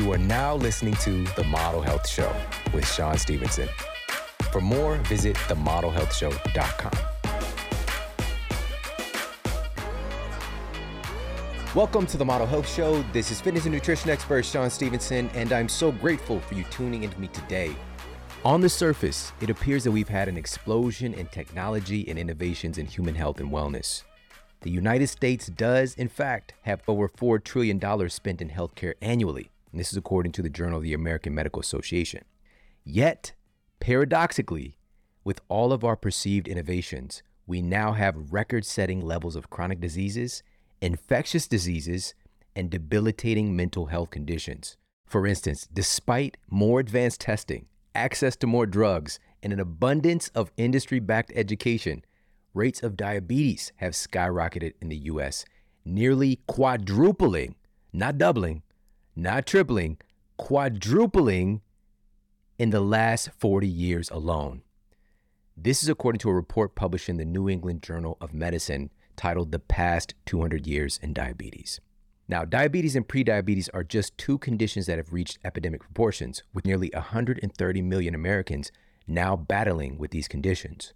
You are now listening to The Model Health Show with Shawn Stevenson. For more, visit themodelhealthshow.com. Welcome to the Model Health Show. This is fitness and nutrition expert Shawn Stevenson, and I'm so grateful for you tuning into me today. On the surface, it appears that we've had an explosion in technology and innovations in human health and wellness. The United States does, in fact, have over $4 trillion spent in healthcare annually. And this is according to the Journal of the American Medical Association. Yet, paradoxically, with all of our perceived innovations, we now have record setting levels of chronic diseases infectious diseases, and debilitating mental health conditions. For instance, despite more advanced testing, access to more drugs, and an abundance of industry backed education, rates of diabetes have skyrocketed in the US, nearly quadrupling, not doubling, not tripling, quadrupling in the last 40 years alone. This is according to a report published in the New England Journal of Medicine titled The Past 200 Years in Diabetes. Now, diabetes and prediabetes are just two conditions that have reached epidemic proportions, with nearly 130 million Americans now battling with these conditions.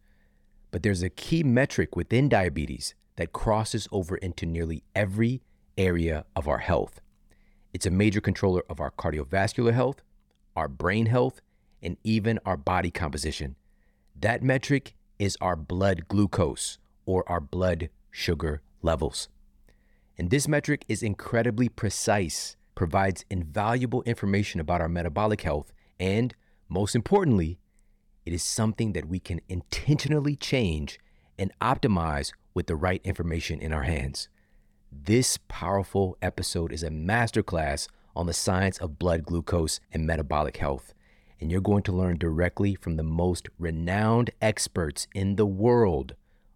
But there's a key metric within diabetes that crosses over into nearly every area of our health. It's a major controller of our cardiovascular health, our brain health, and even our body composition. That metric is our blood glucose or our blood sugar levels. And this metric is incredibly precise, provides invaluable information about our metabolic health, and most importantly, it is something that we can intentionally change and optimize with the right information in our hands. This powerful episode is a masterclass on the science of blood glucose and metabolic health. And you're going to learn directly from the most renowned experts in the world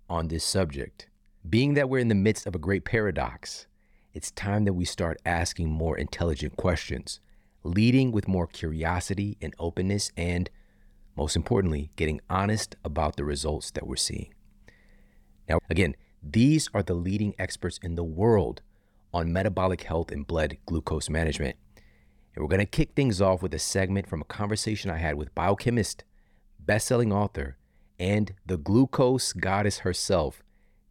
on this subject. Being that we're in the midst of a great paradox, it's time that we start asking more intelligent questions, leading with more curiosity and openness, and most importantly, getting honest about the results that we're seeing. Now, again, these are the leading experts in the world on metabolic health and blood glucose management. And we're going to kick things off with a segment from a conversation I had with biochemist, best-selling author, and the glucose goddess herself,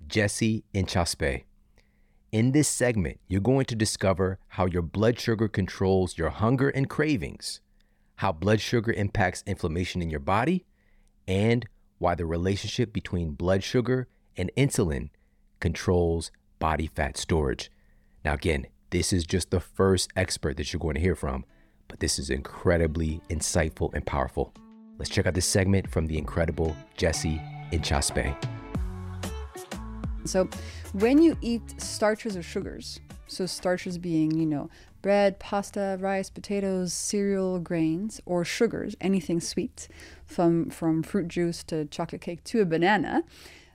Jessie Inchauspé. In this segment, you're going to discover how your blood sugar controls your hunger and cravings, how blood sugar impacts inflammation in your body, and why the relationship between blood sugar and insulin controls body fat storage. Now, again, this is just the first expert that you're going to hear from, but this is incredibly insightful and powerful. Let's check out this segment from the incredible Jessie Inchauspé. So, when you eat starches or sugars, so starches being, you know, bread, pasta, rice, potatoes, cereal, grains, or sugars, anything sweet, from, from fruit juice to chocolate cake to a banana,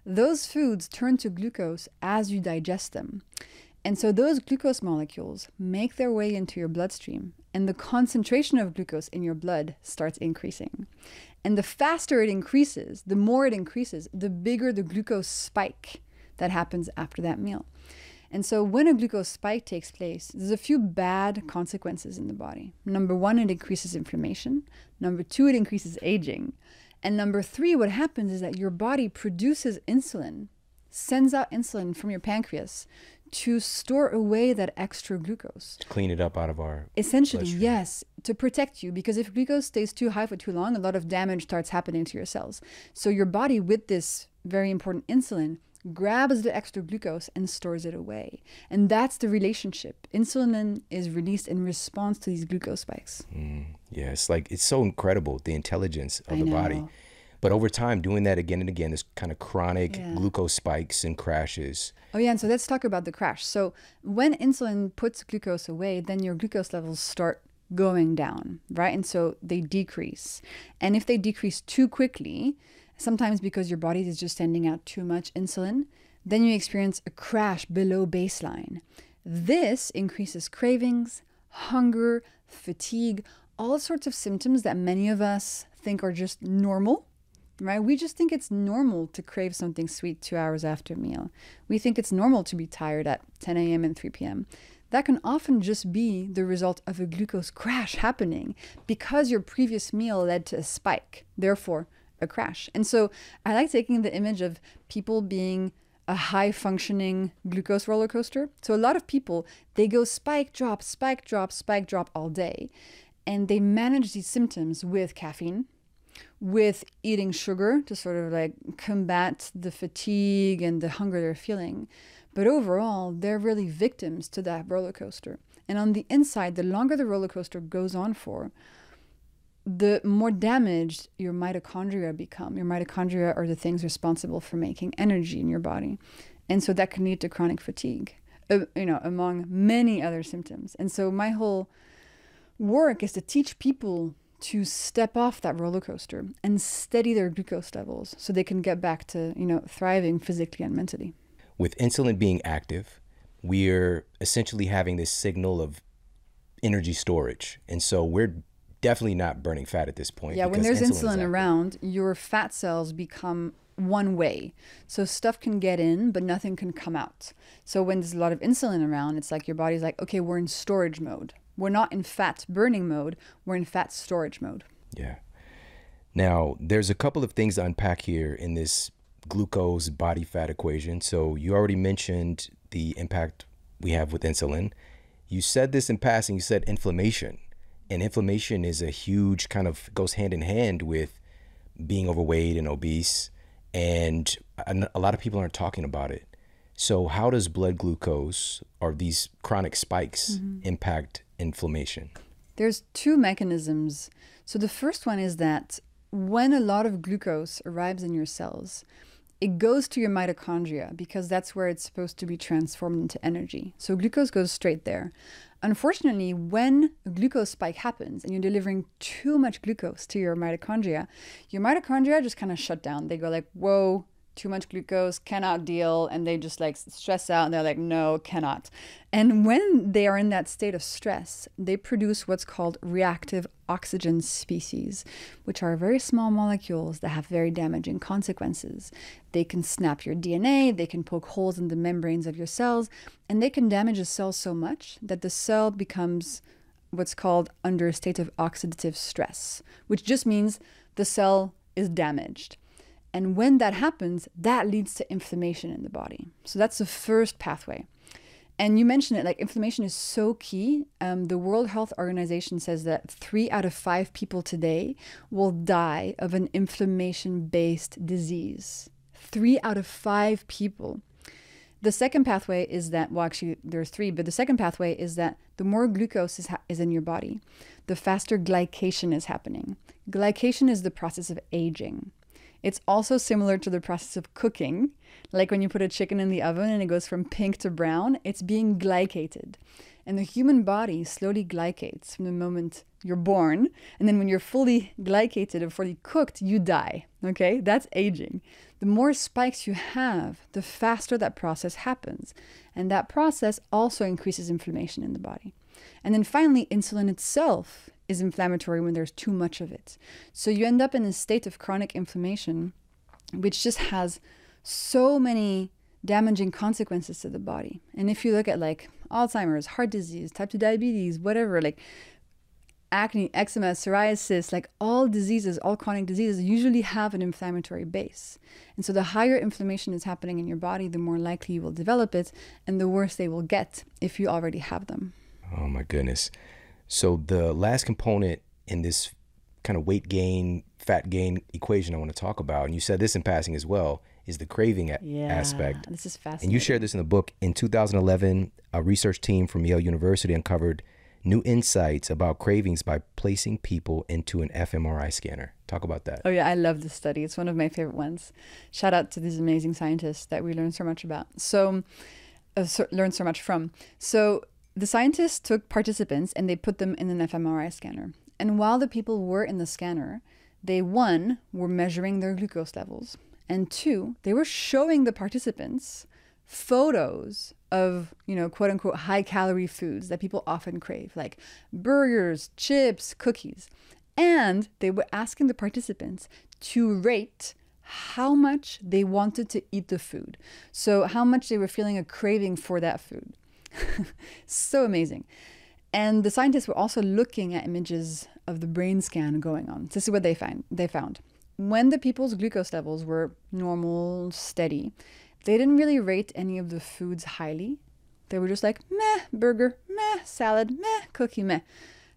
those foods turn to glucose as you digest them. And so those glucose molecules make their way into your bloodstream, and the concentration of glucose in your blood starts increasing. And the faster it increases, the more it increases, the bigger the glucose spike that happens after that meal. And so when a glucose spike takes place, there's a few bad consequences in the body. Number one, it increases inflammation. Number two, it increases aging. And number three, what happens is that your body produces insulin, sends out insulin from your pancreas to store away that extra glucose. To clean it up out of our. Essentially, yes, to protect you. Because if glucose stays too high for too long, a lot of damage starts happening to your cells. So your body, with this very important insulin, grabs the extra glucose and stores it away. And that's the relationship. Insulin is released in response to these glucose spikes. Mm, yeah, it's like it's so incredible the intelligence of I the know. body. But over time, doing that again and again, this kind of chronic yeah. glucose spikes and crashes. Oh, yeah. And so let's talk about the crash. So when insulin puts glucose away, then your glucose levels start going down, right? And so they decrease. And if they decrease too quickly, sometimes because your body is just sending out too much insulin, then you experience a crash below baseline. This increases cravings, hunger, fatigue, all sorts of symptoms that many of us think are just normal, right? We just think it's normal to crave something sweet two hours after a meal. We think it's normal to be tired at 10 a.m. and 3 p.m. that can often just be the result of a glucose crash happening because your previous meal led to a spike, therefore, a crash. And so I like taking the image of people being a high functioning glucose roller coaster. So a lot of people, they go spike, drop, spike, drop, spike, drop all day. And they manage these symptoms with caffeine, with eating sugar to sort of like combat the fatigue and the hunger they're feeling. But overall, they're really victims to that roller coaster. And on the inside, the longer the roller coaster goes on for, the more damaged your mitochondria become. Your mitochondria are the things responsible for making energy in your body. And so that can lead to chronic fatigue, uh, you know, among many other symptoms. And so my whole work is to teach people to step off that roller coaster and steady their glucose levels so they can get back to, you know, thriving physically and mentally. With insulin being active, we're essentially having this signal of energy storage. And so we're definitely not burning fat at this point. Yeah, when there's insulin around, your fat cells become one way. So stuff can get in, but nothing can come out. So when there's a lot of insulin around, it's like your body's like, okay, we're in storage mode. We're not in fat burning mode, we're in fat storage mode. Yeah. Now, there's a couple of things to unpack here in this glucose body fat equation. So you already mentioned the impact we have with insulin. You said this in passing, you said inflammation and inflammation is a huge kind of goes hand in hand with being overweight and obese and a lot of people aren't talking about it so how does blood glucose or these chronic spikes mm-hmm. impact inflammation there's two mechanisms so the first one is that when a lot of glucose arrives in your cells it goes to your mitochondria because that's where it's supposed to be transformed into energy. So glucose goes straight there. Unfortunately, when a glucose spike happens and you're delivering too much glucose to your mitochondria, your mitochondria just kind of shut down. They go like, whoa, too much glucose, cannot deal, and they just like stress out and they're like, no, cannot. And when they are in that state of stress, they produce what's called reactive oxygen species, which are very small molecules that have very damaging consequences. They can snap your DNA, they can poke holes in the membranes of your cells, and they can damage a cell so much that the cell becomes what's called under a state of oxidative stress, which just means the cell is damaged. And when that happens, that leads to inflammation in the body. So that's the first pathway. And you mentioned it, like inflammation is so key. Um, the World Health Organization says that three out of five people today will die of an inflammation based disease. Three out of five people. The second pathway is that, well, actually, there's three, but the second pathway is that the more glucose is, is in your body, the faster glycation is happening. Glycation is the process of aging. It's also similar to the process of cooking. Like when you put a chicken in the oven and it goes from pink to brown, it's being glycated. And the human body slowly glycates from the moment you're born. And then when you're fully glycated or fully cooked, you die. Okay? That's aging. The more spikes you have, the faster that process happens. And that process also increases inflammation in the body. And then finally, insulin itself is inflammatory when there's too much of it. So you end up in a state of chronic inflammation, which just has so many damaging consequences to the body. And if you look at like Alzheimer's, heart disease, type 2 diabetes, whatever, like acne, eczema, psoriasis, like all diseases, all chronic diseases usually have an inflammatory base. And so the higher inflammation is happening in your body, the more likely you will develop it, and the worse they will get if you already have them. Oh my goodness. So the last component in this kind of weight gain, fat gain equation I want to talk about, and you said this in passing as well, is the craving yeah, aspect. This is fascinating. And you shared this in the book. In 2011, a research team from Yale University uncovered new insights about cravings by placing people into an fMRI scanner. Talk about that. Oh yeah, I love this study. It's one of my favorite ones. Shout out to these amazing scientists that we learned so much about. So, uh, so learned so much from. So the scientists took participants and they put them in an fMRI scanner. And while the people were in the scanner, they one were measuring their glucose levels, and two, they were showing the participants photos of, you know, quote unquote high calorie foods that people often crave, like burgers, chips, cookies. And they were asking the participants to rate how much they wanted to eat the food. So, how much they were feeling a craving for that food. so amazing. And the scientists were also looking at images of the brain scan going on. This is what they find they found. When the people's glucose levels were normal, steady, they didn't really rate any of the foods highly. They were just like, meh, burger, meh, salad, meh, cookie, meh.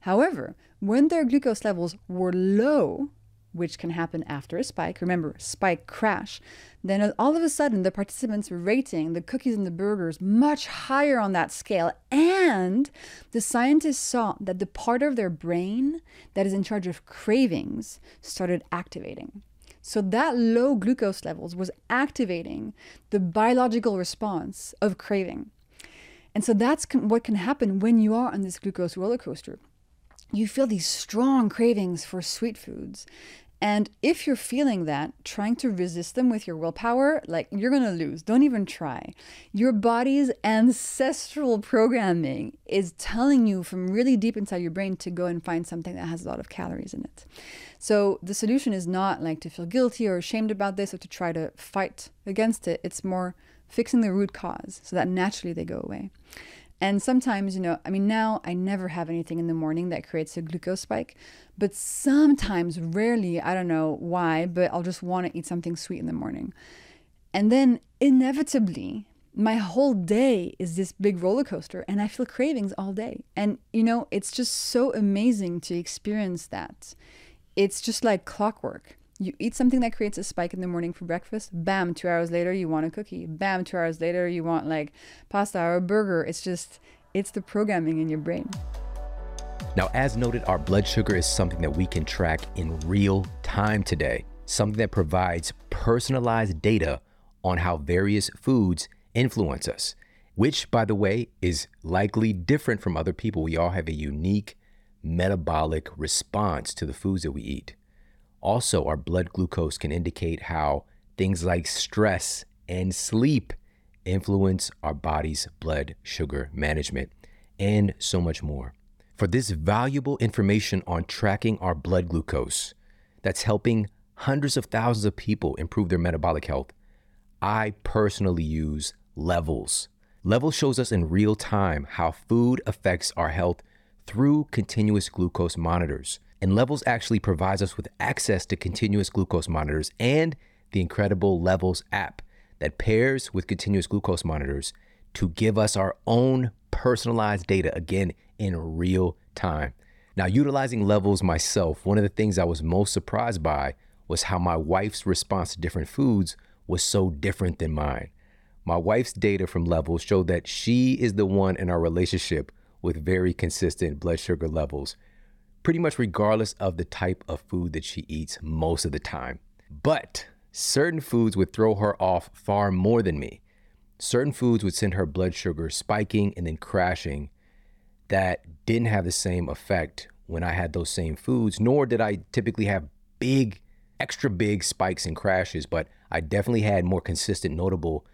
However, when their glucose levels were low, which can happen after a spike, remember, spike crash, then all of a sudden the participants were rating the cookies and the burgers much higher on that scale. And the scientists saw that the part of their brain that is in charge of cravings started activating. So that low glucose levels was activating the biological response of craving. And so that's what can happen when you are on this glucose roller coaster. You feel these strong cravings for sweet foods. And if you're feeling that, trying to resist them with your willpower, like you're gonna lose. Don't even try. Your body's ancestral programming is telling you from really deep inside your brain to go and find something that has a lot of calories in it. So the solution is not like to feel guilty or ashamed about this or to try to fight against it. It's more fixing the root cause so that naturally they go away. And sometimes, you know, I mean, now I never have anything in the morning that creates a glucose spike, but sometimes, rarely, I don't know why, but I'll just want to eat something sweet in the morning. And then inevitably, my whole day is this big roller coaster and I feel cravings all day. And, you know, it's just so amazing to experience that. It's just like clockwork. You eat something that creates a spike in the morning for breakfast, bam, two hours later, you want a cookie. Bam, two hours later, you want like pasta or a burger. It's just, it's the programming in your brain. Now, as noted, our blood sugar is something that we can track in real time today, something that provides personalized data on how various foods influence us, which, by the way, is likely different from other people. We all have a unique metabolic response to the foods that we eat. Also, our blood glucose can indicate how things like stress and sleep influence our body's blood sugar management, and so much more. For this valuable information on tracking our blood glucose that's helping hundreds of thousands of people improve their metabolic health, I personally use Levels. Levels shows us in real time how food affects our health through continuous glucose monitors. And Levels actually provides us with access to continuous glucose monitors and the incredible Levels app that pairs with continuous glucose monitors to give us our own personalized data again in real time. Now, utilizing Levels myself, one of the things I was most surprised by was how my wife's response to different foods was so different than mine. My wife's data from Levels showed that she is the one in our relationship with very consistent blood sugar levels pretty much regardless of the type of food that she eats most of the time. But certain foods would throw her off far more than me. Certain foods would send her blood sugar spiking and then crashing that didn't have the same effect when I had those same foods, nor did I typically have big, extra big spikes and crashes, but I definitely had more consistent, notable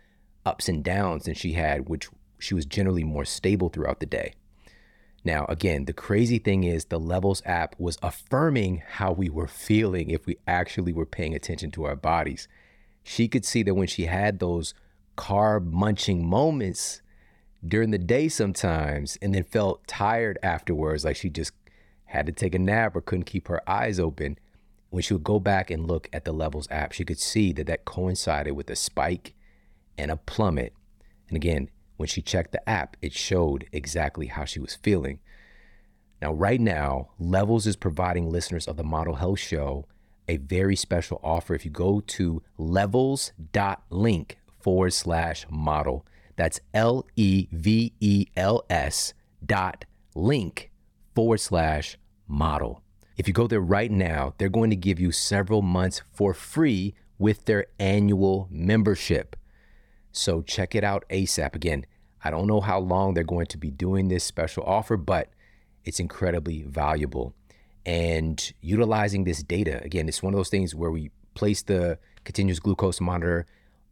ups and downs than she had, which she was generally more stable throughout the day. Now, again, the crazy thing is the Levels app was affirming how we were feeling if we actually were paying attention to our bodies. She could see that when she had those carb munching moments during the day sometimes and then felt tired afterwards, like she just had to take a nap or couldn't keep her eyes open, when she would go back and look at the Levels app, she could see that that coincided with a spike and a plummet. And again, when she checked the app, it showed exactly how she was feeling. Now, right now, Levels is providing listeners of the Model Health Show a very special offer. If you go to levels.link forward slash model, that's L E V E L S dot link forward slash model. If you go there right now, they're going to give you several months for free with their annual membership. So check it out ASAP. Again, I don't know how long they're going to be doing this special offer, but it's incredibly valuable. And utilizing this data, again, it's one of those things where we place the continuous glucose monitor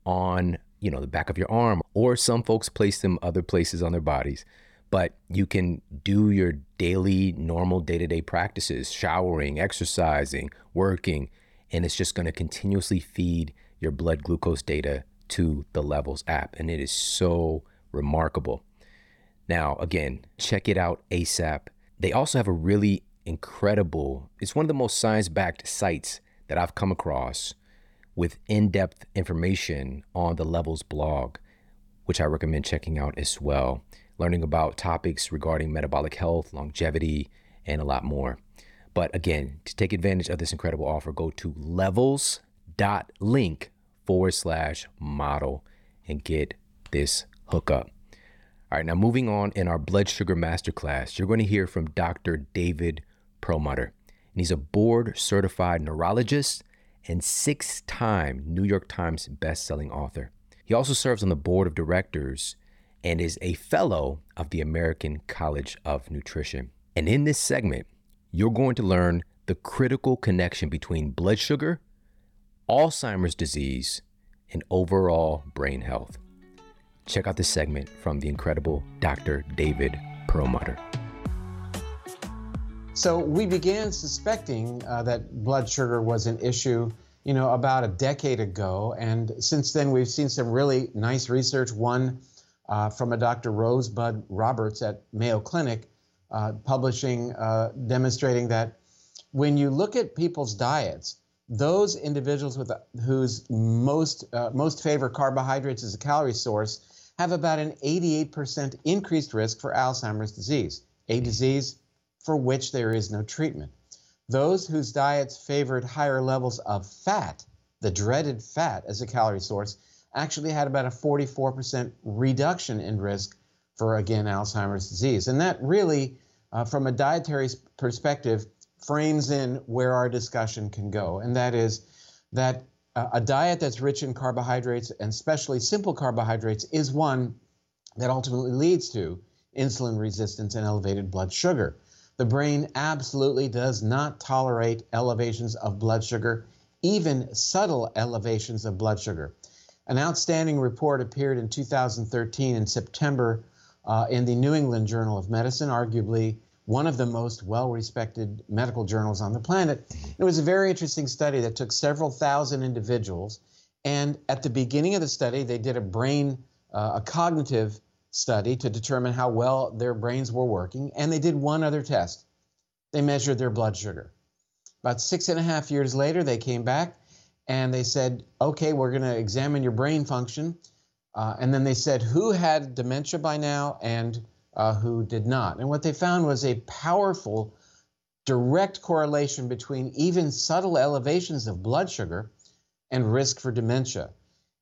on, you know, the back of your arm, or some folks place them other places on their bodies. But you can do your daily, normal day to day practices, showering, exercising, working, and it's just going to continuously feed your blood glucose data to the Levels app. And it is so remarkable. Now, again, check it out ASAP. They also have a really incredible, it's one of the most science backed sites that I've come across with in depth information on the Levels blog, which I recommend checking out as well. Learning about topics regarding metabolic health, longevity, and a lot more. But again, to take advantage of this incredible offer, go to levels.link forward slash model and get this hookup. All right, now moving on in our blood sugar masterclass, you're going to hear from Dr. David Perlmutter. And he's a board certified neurologist and six time New York Times bestselling author. He also serves on the board of directors and is a fellow of the American College of Nutrition. And in this segment, you're going to learn the critical connection between blood sugar, Alzheimer's disease, and overall brain health. Check out this segment from the incredible Dr. David Perlmutter. So we began suspecting uh, that blood sugar was an issue, you know, about a decade ago, and since then we've seen some really nice research. One uh, from a Dr. Rosebud Roberts at Mayo Clinic, uh, publishing uh, demonstrating that when you look at people's diets, those individuals with whose most uh, most favor carbohydrates as a calorie source have about an 88% increased risk for Alzheimer's disease, a disease for which there is no treatment. Those whose diets favored higher levels of fat, the dreaded fat as a calorie source, actually had about a 44% reduction in risk for, again, Alzheimer's disease. And that really, uh, from a dietary perspective, frames in where our discussion can go. And that is that uh, a diet that's rich in carbohydrates, and especially simple carbohydrates, is one that ultimately leads to insulin resistance and elevated blood sugar. The brain absolutely does not tolerate elevations of blood sugar, even subtle elevations of blood sugar. An outstanding report appeared in 2013 in September uh, in the New England Journal of Medicine, arguably one of the most well respected medical journals on the planet. It was a very interesting study that took several thousand individuals. And at the beginning of the study, they did a brain, uh, a cognitive study to determine how well their brains were working, and they did one other test. They measured their blood sugar. About six and a half years later, they came back and they said, okay, we're going to examine your brain function. Uh, and then they said who had dementia by now and uh, who did not. And what they found was a powerful direct correlation between even subtle elevations of blood sugar and risk for dementia.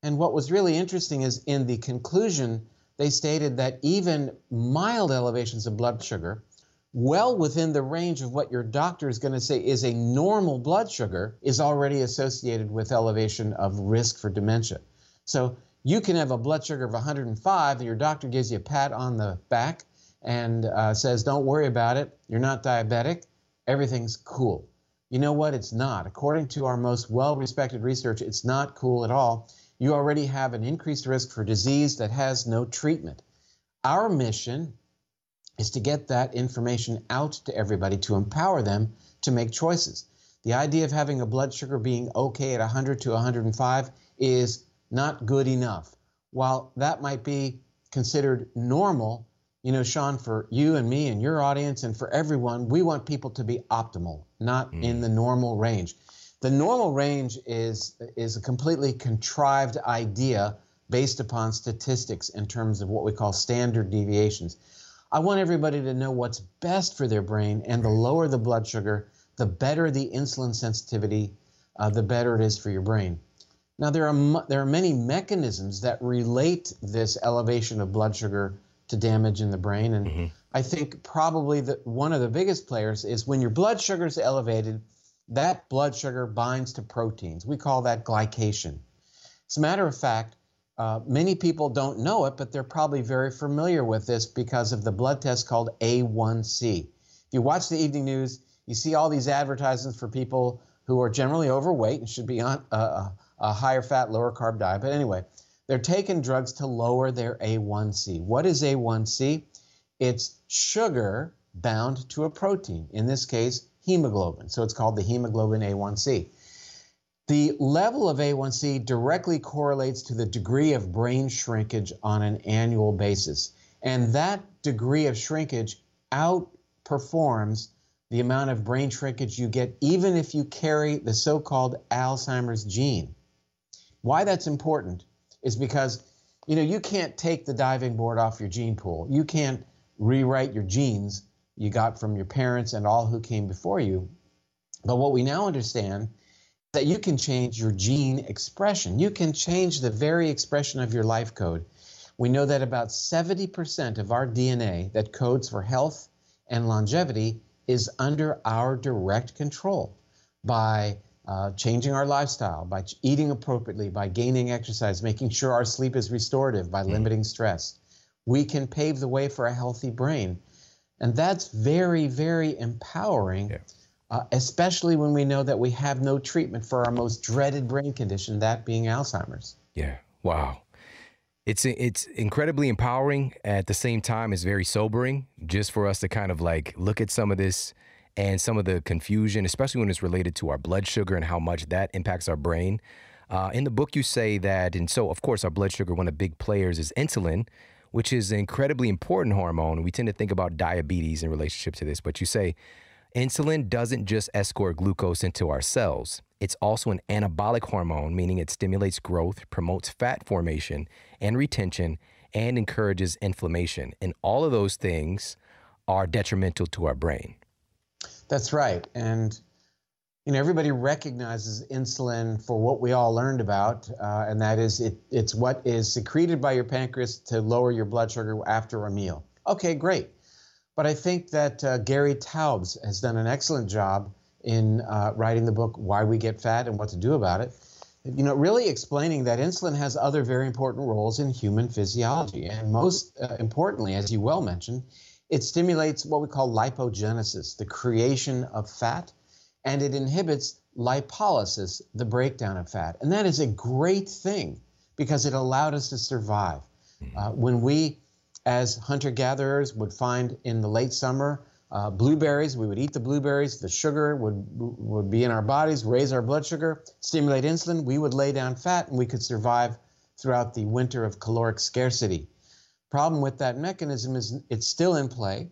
And what was really interesting is in the conclusion, they stated that even mild elevations of blood sugar, well within the range of what your doctor is going to say is a normal blood sugar, is already associated with elevation of risk for dementia. So you can have a blood sugar of 105 and your doctor gives you a pat on the back and uh, says, Don't worry about it. You're not diabetic. Everything's cool. You know what? It's not. According to our most well respected research, it's not cool at all you already have an increased risk for disease that has no treatment. Our mission is to get that information out to everybody to empower them to make choices. The idea of having a blood sugar being okay at 100 to 105 is not good enough. While that might be considered normal, you know, Shawn, for you and me and your audience and for everyone, we want people to be optimal, not mm. in the normal range. The normal range is, is a completely contrived idea based upon statistics in terms of what we call standard deviations. I want everybody to know what's best for their brain, and the lower the blood sugar, the better the insulin sensitivity, uh, the better it is for your brain. Now, there are, there are many mechanisms that relate this elevation of blood sugar to damage in the brain. And mm-hmm. I think probably that one of the biggest players is when your blood sugar is elevated, that blood sugar binds to proteins. We call that glycation. As a matter of fact, uh, many people don't know it, but they're probably very familiar with this because of the blood test called A1C. If you watch the evening news, you see all these advertisements for people who are generally overweight and should be on a, a higher fat, lower carb diet. But anyway, they're taking drugs to lower their A1C. What is A1C? It's sugar bound to a protein, in this case, hemoglobin. So it's called the hemoglobin A1C. The level of A1C directly correlates to the degree of brain shrinkage on an annual basis. And that degree of shrinkage outperforms the amount of brain shrinkage you get, even if you carry the so called Alzheimer's gene. Why that's important is because you know you can't take the diving board off your gene pool. You can't rewrite your genes you got from your parents and all who came before you. But what we now understand is that you can change your gene expression. You can change the very expression of your life code. We know that about 70% of our DNA that codes for health and longevity is under our direct control by uh, changing our lifestyle, by eating appropriately, by gaining exercise, making sure our sleep is restorative, by mm. limiting stress. We can pave the way for a healthy brain. And that's very, very empowering, yeah. uh, especially when we know that we have no treatment for our most dreaded brain condition, that being Alzheimer's. Yeah. Wow. It's it's incredibly empowering at the same time it's very sobering just for us to kind of like look at some of this and some of the confusion, especially when it's related to our blood sugar and how much that impacts our brain. Uh, in the book, you say that, and so of course, our blood sugar, one of the big players is insulin, which is an incredibly important hormone. We tend to think about diabetes in relationship to this, but you say insulin doesn't just escort glucose into our cells. It's also an anabolic hormone, meaning it stimulates growth, promotes fat formation and retention, and encourages inflammation. And all of those things are detrimental to our brain. That's right. And you know, everybody recognizes insulin for what we all learned about, uh, and that is it, it's what is secreted by your pancreas to lower your blood sugar after a meal. Okay, great. But I think that uh, Gary Taubes has done an excellent job in uh, writing the book Why We Get Fat and What to Do About It. You know, really explaining that insulin has other very important roles in human physiology. And most uh, importantly, as you well mentioned, it stimulates what we call lipogenesis, the creation of fat, and it inhibits lipolysis, the breakdown of fat. And that is a great thing because it allowed us to survive. Mm-hmm. Uh, when we, as hunter gatherers, would find in the late summer uh, blueberries, we would eat the blueberries, the sugar would, would be in our bodies, raise our blood sugar, stimulate insulin, we would lay down fat, and we could survive throughout the winter of caloric scarcity. Problem with that mechanism is it's still in play,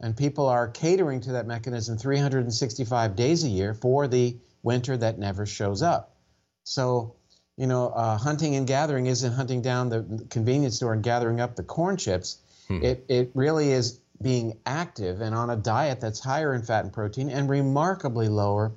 and people are catering to that mechanism 365 days a year for the winter that never shows up. So, you know, uh, hunting and gathering isn't hunting down the convenience store and gathering up the corn chips. Hmm. It, it really is being active and on a diet that's higher in fat and protein and remarkably lower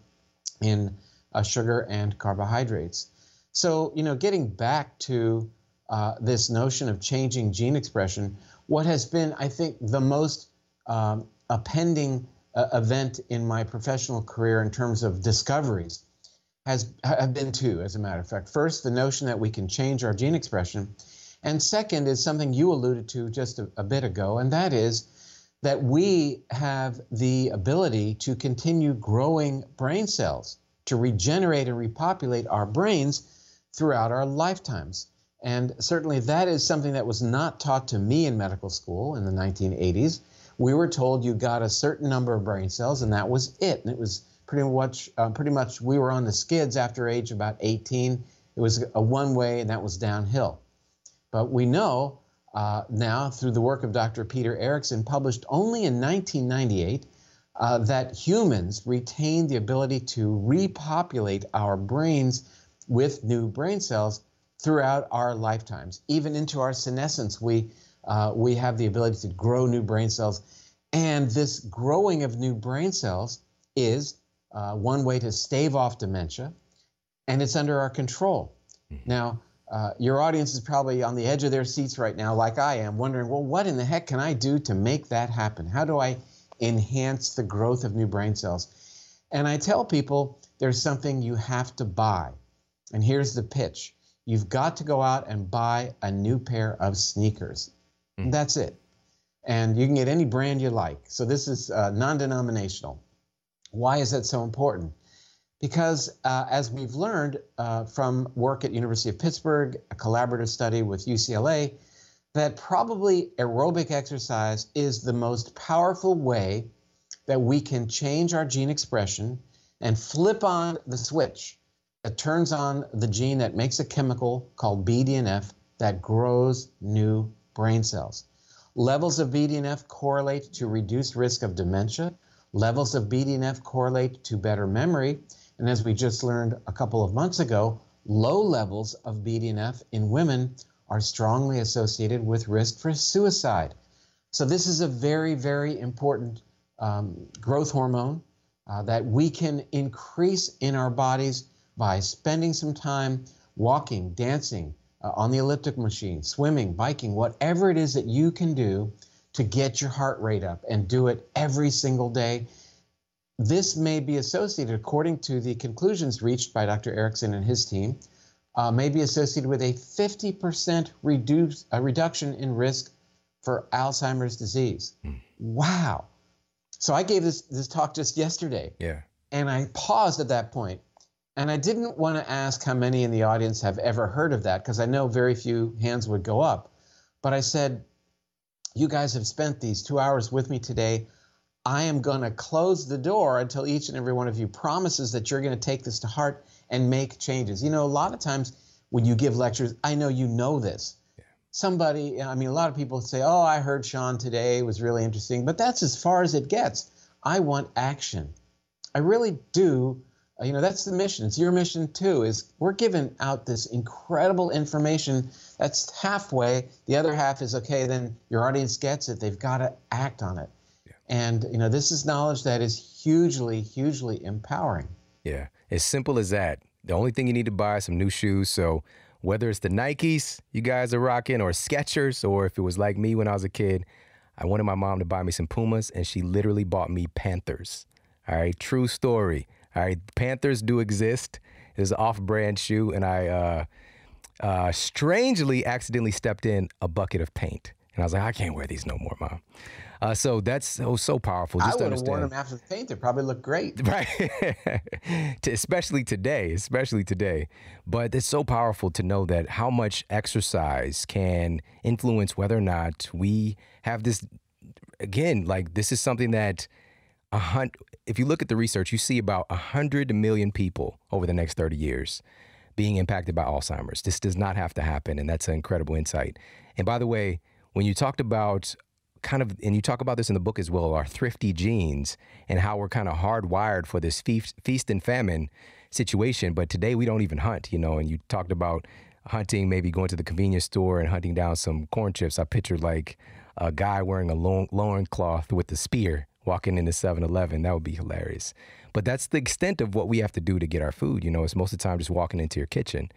in uh, sugar and carbohydrates. So, you know, getting back to uh, this notion of changing gene expression, what has been, I think, the most um, pending uh, event in my professional career in terms of discoveries has have been two, as a matter of fact. First, the notion that we can change our gene expression, and second is something you alluded to just a, a bit ago, and that is that we have the ability to continue growing brain cells, to regenerate and repopulate our brains throughout our lifetimes. And certainly that is something that was not taught to me in medical school in the 1980s. We were told you got a certain number of brain cells, and that was it. And it was pretty much, uh, pretty much, we were on the skids after age about 18. It was a one way, and that was downhill. But we know uh, now through the work of Dr. Peter Eriksson, published only in 1998, uh, that humans retain the ability to repopulate our brains with new brain cells throughout our lifetimes. Even into our senescence, we, uh, we have the ability to grow new brain cells. And this growing of new brain cells is uh, one way to stave off dementia, and it's under our control. Mm-hmm. Now, uh, your audience is probably on the edge of their seats right now, like I am, wondering, well, what in the heck can I do to make that happen? How do I enhance the growth of new brain cells? And I tell people there's something you have to buy. And here's the pitch you've got to go out and buy a new pair of sneakers. Mm. That's it. And you can get any brand you like. So this is uh, non denominational. Why is that so important? Because uh, as we've learned uh, from work at University of Pittsburgh, a collaborative study with UCLA, that probably aerobic exercise is the most powerful way that we can change our gene expression and flip on the switch that turns on the gene that makes a chemical called BDNF that grows new brain cells. Levels of BDNF correlate to reduced risk of dementia. Levels of BDNF correlate to better memory. And as we just learned a couple of months ago, low levels of BDNF in women are strongly associated with risk for suicide. So, this is a very, very important um, growth hormone uh, that we can increase in our bodies by spending some time walking, dancing, uh, on the elliptic machine, swimming, biking, whatever it is that you can do to get your heart rate up and do it every single day. This may be associated, according to the conclusions reached by Dr. Erickson and his team, uh, may be associated with a 50% reduce, a reduction in risk for Alzheimer's disease. Mm. Wow. So I gave this, this talk just yesterday. Yeah. And I paused at that point and I didn't want to ask how many in the audience have ever heard of that because I know very few hands would go up. But I said, You guys have spent these two hours with me today. I am going to close the door until each and every one of you promises that you're going to take this to heart and make changes. You know, a lot of times when you give lectures, I know you know this. Somebody, I mean, a lot of people say, Oh, I heard Shawn today, it was really interesting, but that's as far as it gets. I want action. I really do Uh, you know that's the mission. It's your mission too is we're giving out this incredible information that's halfway. The other half is okay then your audience gets it. They've got to act on it. Yeah. and you know this is knowledge that is hugely hugely empowering. Yeah. As simple as that. The only thing you need to buy is some new shoes. So whether it's the nikes you guys are rocking or skechers or if it was like me when i was a kid i wanted my mom to buy me some pumas and she literally bought me panthers. All right? True story all right, Panthers do exist. It's an off-brand shoe, and I uh, uh, strangely accidentally stepped in a bucket of paint, and I was like, I can't wear these no more, mom. Uh, so that's so so powerful. Just I would have worn them after the paint. They probably look great, right? especially today, especially today. But it's so powerful to know that how much exercise can influence whether or not we have this. Again, like this is something that a hundred if you look at the research, you see about 100 million people over the next 30 years being impacted by Alzheimer's. This does not have to happen, and that's an incredible insight. And by the way, when you talked about kind of, and you talk about this in the book as well, our thrifty genes and how we're kind of hardwired for this feast, feast and famine situation. But today we don't even hunt, you know, and you talked about hunting, maybe going to the convenience store and hunting down some corn chips. I pictured like a guy wearing a long loin cloth with a spear walking into 7-Eleven. That would be hilarious. But that's the extent of what we have to do to get our food. You know, it's most of the time just walking into your kitchen.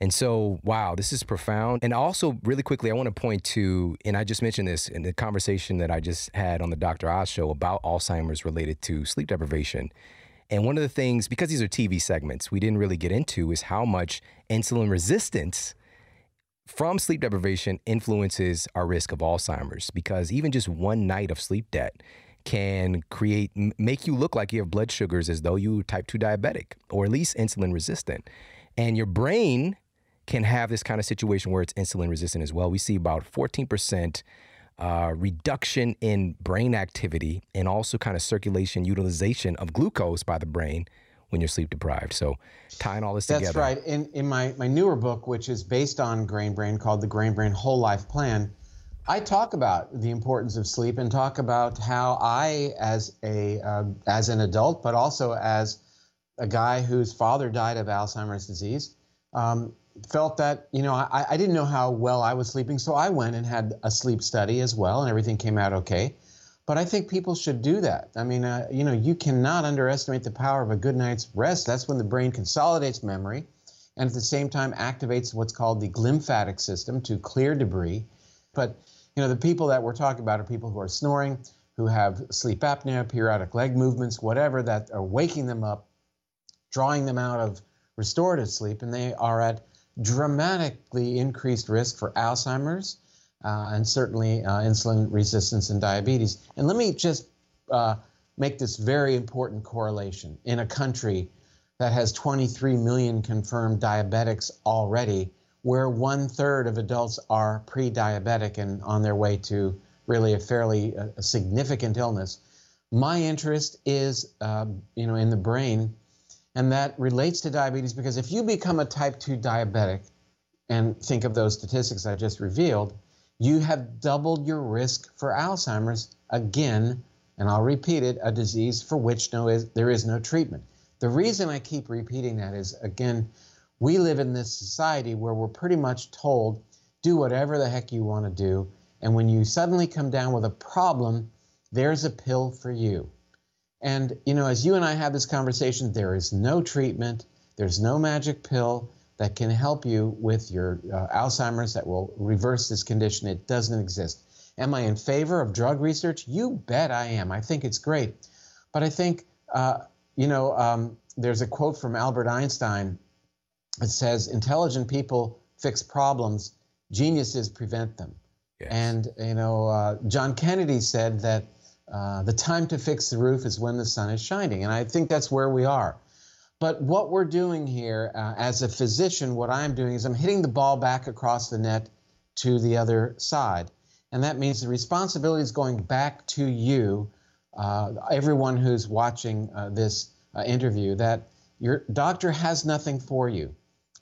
And so, wow, this is profound. And also, really quickly, I want to point to, and I just mentioned this in the conversation that I just had on the Dr. Oz show about Alzheimer's related to sleep deprivation. And one of the things, because these are TV segments, we didn't really get into is how much insulin resistance from sleep deprivation influences our risk of Alzheimer's. Because even just one night of sleep debt can create make you look like you have blood sugars as though you type 2 diabetic or at least insulin resistant and your brain can have this kind of situation where it's insulin resistant as well we see about 14% uh, reduction in brain activity and also kind of circulation utilization of glucose by the brain when you're sleep deprived. So tying all this That's together. That's right. In, in my, my newer book, which is based on Grain Brain called The Grain Brain Whole Life Plan, I talk about the importance of sleep and talk about how I, as a uh, as an adult, but also as a guy whose father died of Alzheimer's disease, um, felt that you know I, I didn't know how well I was sleeping, so I went and had a sleep study as well, and everything came out okay. But I think people should do that. I mean, uh, you know, you cannot underestimate the power of a good night's rest. That's when the brain consolidates memory, and at the same time activates what's called the glymphatic system to clear debris. But you know, the people that we're talking about are people who are snoring, who have sleep apnea, periodic leg movements, whatever that are waking them up, drawing them out of restorative sleep, and they are at dramatically increased risk for Alzheimer's uh, and certainly uh, insulin resistance and diabetes. And let me just uh, make this very important correlation. In a country that has 23 million confirmed diabetics already, where one third of adults are pre diabetic and on their way to really a fairly uh, significant illness. My interest is, uh, you know, in the brain, and that relates to diabetes because if you become a type 2 diabetic, and think of those statistics I just revealed, you have doubled your risk for Alzheimer's again. And I'll repeat it a disease for which no is, there is no treatment. The reason I keep repeating that is, again, we live in this society where we're pretty much told do whatever the heck you want to do. And when you suddenly come down with a problem, there's a pill for you. And, you know, as you and I have this conversation, there is no treatment, there's no magic pill that can help you with your uh, Alzheimer's that will reverse this condition. It doesn't exist. Am I in favor of drug research? You bet I am. I think it's great. But I think, uh, you know, um, there's a quote from Albert Einstein that says, intelligent people fix problems, geniuses prevent them. Yes. And, you know, uh, John Kennedy said that uh, the time to fix the roof is when the sun is shining. And I think that's where we are. But what we're doing here, uh, as a physician, what I'm doing is I'm hitting the ball back across the net to the other side. And that means the responsibility is going back to you, uh, everyone who's watching uh, this uh, interview, that your doctor has nothing for you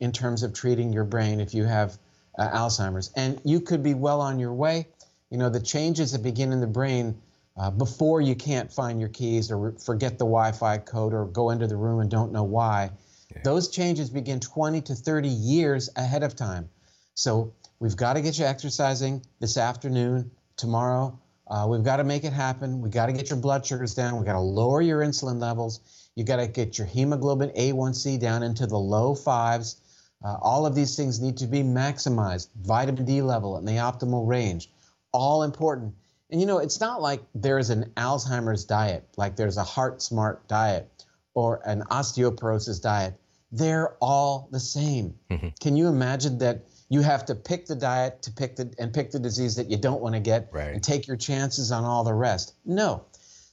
in terms of treating your brain if you have uh, Alzheimer's. And you could be well on your way. You know, the changes that begin in the brain uh, before you can't find your keys or forget the Wi Fi code or go into the room and don't know why. Yeah. Those changes begin 20 to 30 years ahead of time. So we've got to get you exercising this afternoon, tomorrow. Uh, we've got to make it happen. We've got to get your blood sugars down. We've got to lower your insulin levels. You've got to get your hemoglobin A1C down into the low fives. Uh, all of these things need to be maximized. Vitamin D level in the optimal range. All important. And you know, it's not like there's an Alzheimer's diet, like there's a heart smart diet or an osteoporosis diet. They're all the same. Mm-hmm. Can you imagine that you have to pick the diet to pick the and pick the disease that you don't want to get right. and take your chances on all the rest? No.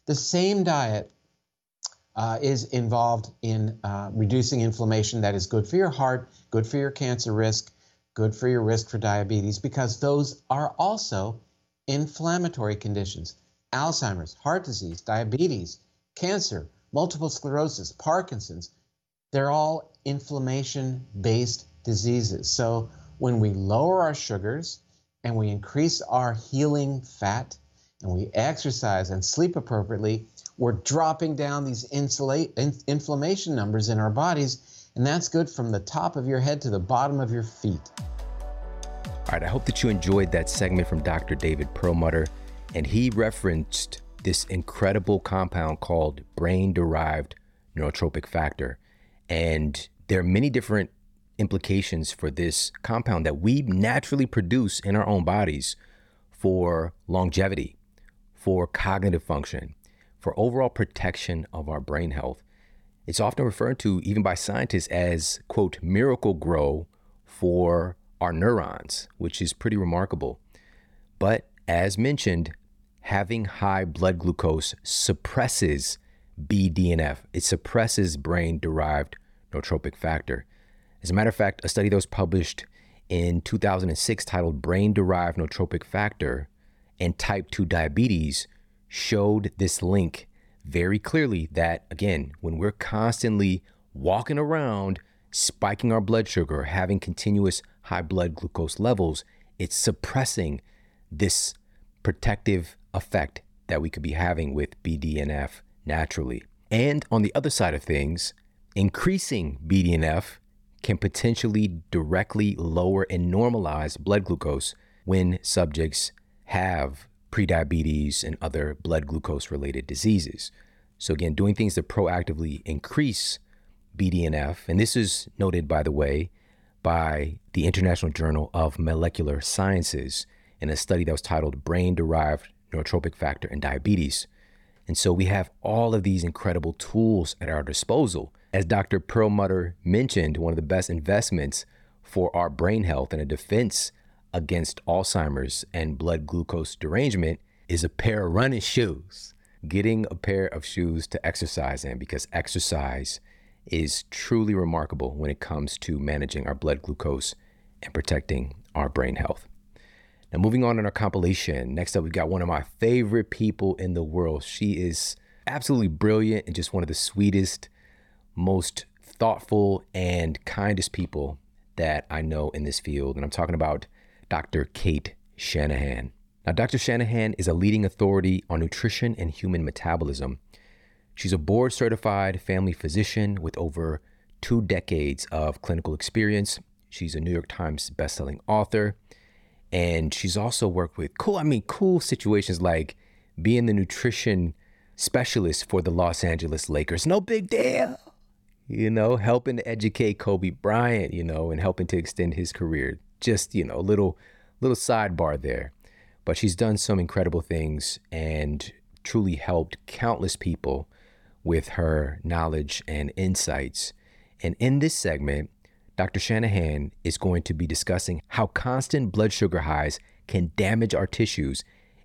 The same diet uh, is involved in uh, reducing inflammation that is good for your heart, good for your cancer risk, good for your risk for diabetes, because those are also inflammatory conditions, Alzheimer's, heart disease, diabetes, cancer, multiple sclerosis, Parkinson's, they're all inflammation based diseases. So when we lower our sugars and we increase our healing fat and we exercise and sleep appropriately, we're dropping down these insulate, in, inflammation numbers in our bodies. And that's good from the top of your head to the bottom of your feet. All right, I hope that you enjoyed that segment from Dr. David Perlmutter, and he referenced this incredible compound called brain derived neurotrophic factor. And there are many different implications for this compound that we naturally produce in our own bodies for longevity, for cognitive function, for overall protection of our brain health. It's often referred to, even by scientists, as, quote, miracle grow for our neurons, which is pretty remarkable. But as mentioned, having high blood glucose suppresses BDNF. It suppresses brain derived neurotrophic factor. As a matter of fact, a study that was published in 2006 titled Brain Derived Neurotrophic Factor and Type 2 Diabetes showed this link very clearly that, again, when we're constantly walking around spiking our blood sugar, having continuous high blood glucose levels, it's suppressing this protective effect that we could be having with BDNF naturally. And on the other side of things, increasing BDNF can potentially directly lower and normalize blood glucose when subjects have prediabetes and other blood glucose related diseases. So, again, doing things to proactively increase BDNF, and this is noted, by the way, by the International Journal of Molecular Sciences in a study that was titled Brain Derived Neurotrophic Factor in Diabetes. And so we have all of these incredible tools at our disposal. As Dr. Perlmutter mentioned, one of the best investments for our brain health and a defense against Alzheimer's and blood glucose derangement is a pair of running shoes. Getting a pair of shoes to exercise in because exercise is truly remarkable when it comes to managing our blood glucose and protecting our brain health. Now, moving on in our compilation, next up, we've got one of my favorite people in the world. She is absolutely brilliant and just one of the sweetest, most thoughtful, and kindest people that I know in this field. And I'm talking about Dr. Cate Shanahan. Now, Dr. Shanahan is a leading authority on nutrition and human metabolism. She's a board certified family physician with over two decades of clinical experience. She's a New York Times bestselling author. And she's also worked with cool, I mean, cool situations like being the nutrition specialist for the Los Angeles Lakers. No big deal. You know, helping to educate Kobe Bryant, you know, and helping to extend his career. Just, you know, a little little sidebar there. But she's done some incredible things and truly helped countless people with her knowledge and insights. And in this segment, Dr. Shanahan is going to be discussing how constant blood sugar highs can damage our tissues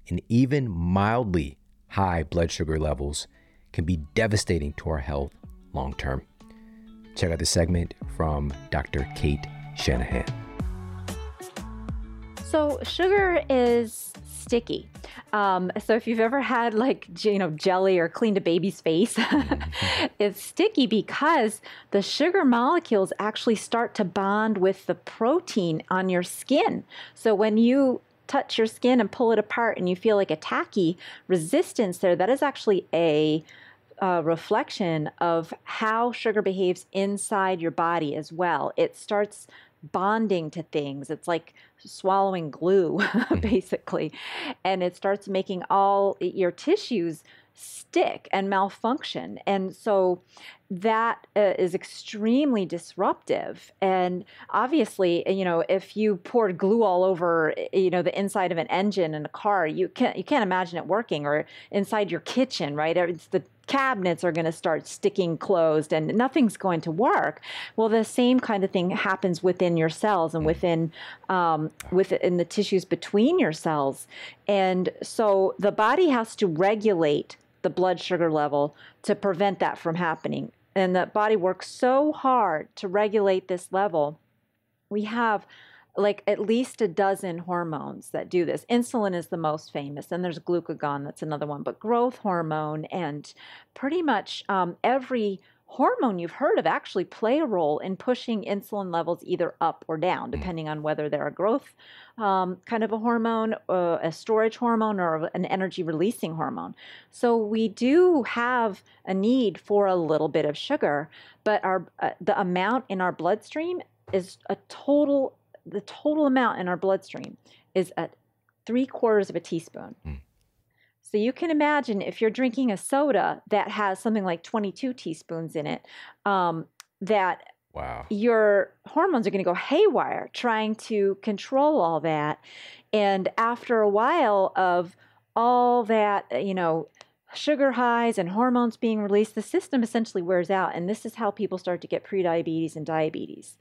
and even mildly high blood sugar levels can be devastating to our health long term. Check out the segment from Dr. Cate Shanahan. So, sugar is sticky. Um, so if you've ever had like you know jelly or cleaned a baby's face, it's sticky because the sugar molecules actually start to bond with the protein on your skin. So when you touch your skin and pull it apart and you feel like a tacky resistance there, that is actually a a reflection of how sugar behaves inside your body as well. It starts bonding to things. It's like swallowing glue, mm-hmm. basically. And it starts making all your tissues stick and malfunction. And so that uh, is extremely disruptive. And obviously, you know, if you poured glue all over, you know, the inside of an engine in a car, you can't you can't imagine it working. Or inside your kitchen, right? It's the cabinets are going to start sticking closed and nothing's going to work. Well, the same kind of thing happens within your cells and within um, within the tissues between your cells. And so the body has to regulate the blood sugar level to prevent that from happening. And the body works so hard to regulate this level. We have like at least a dozen hormones that do this. Insulin is the most famous, and there's glucagon, that's another one, but growth hormone and pretty much um, every hormone you've heard of actually play a role in pushing insulin levels either up or down, mm. depending on whether they're a growth um, kind of a hormone, uh, a storage hormone, or an energy releasing hormone. So we do have a need for a little bit of sugar, but our uh, the amount in our bloodstream is a total the total amount in our bloodstream is at three quarters of a teaspoon. Mm. So you can imagine if you're drinking a soda that has something like 22 teaspoons in it, um, that wow. your hormones are going to go haywire trying to control all that. And after a while of all that, uh, you know, sugar highs and hormones being released, the system essentially wears out. And this is how people start to get prediabetes and diabetes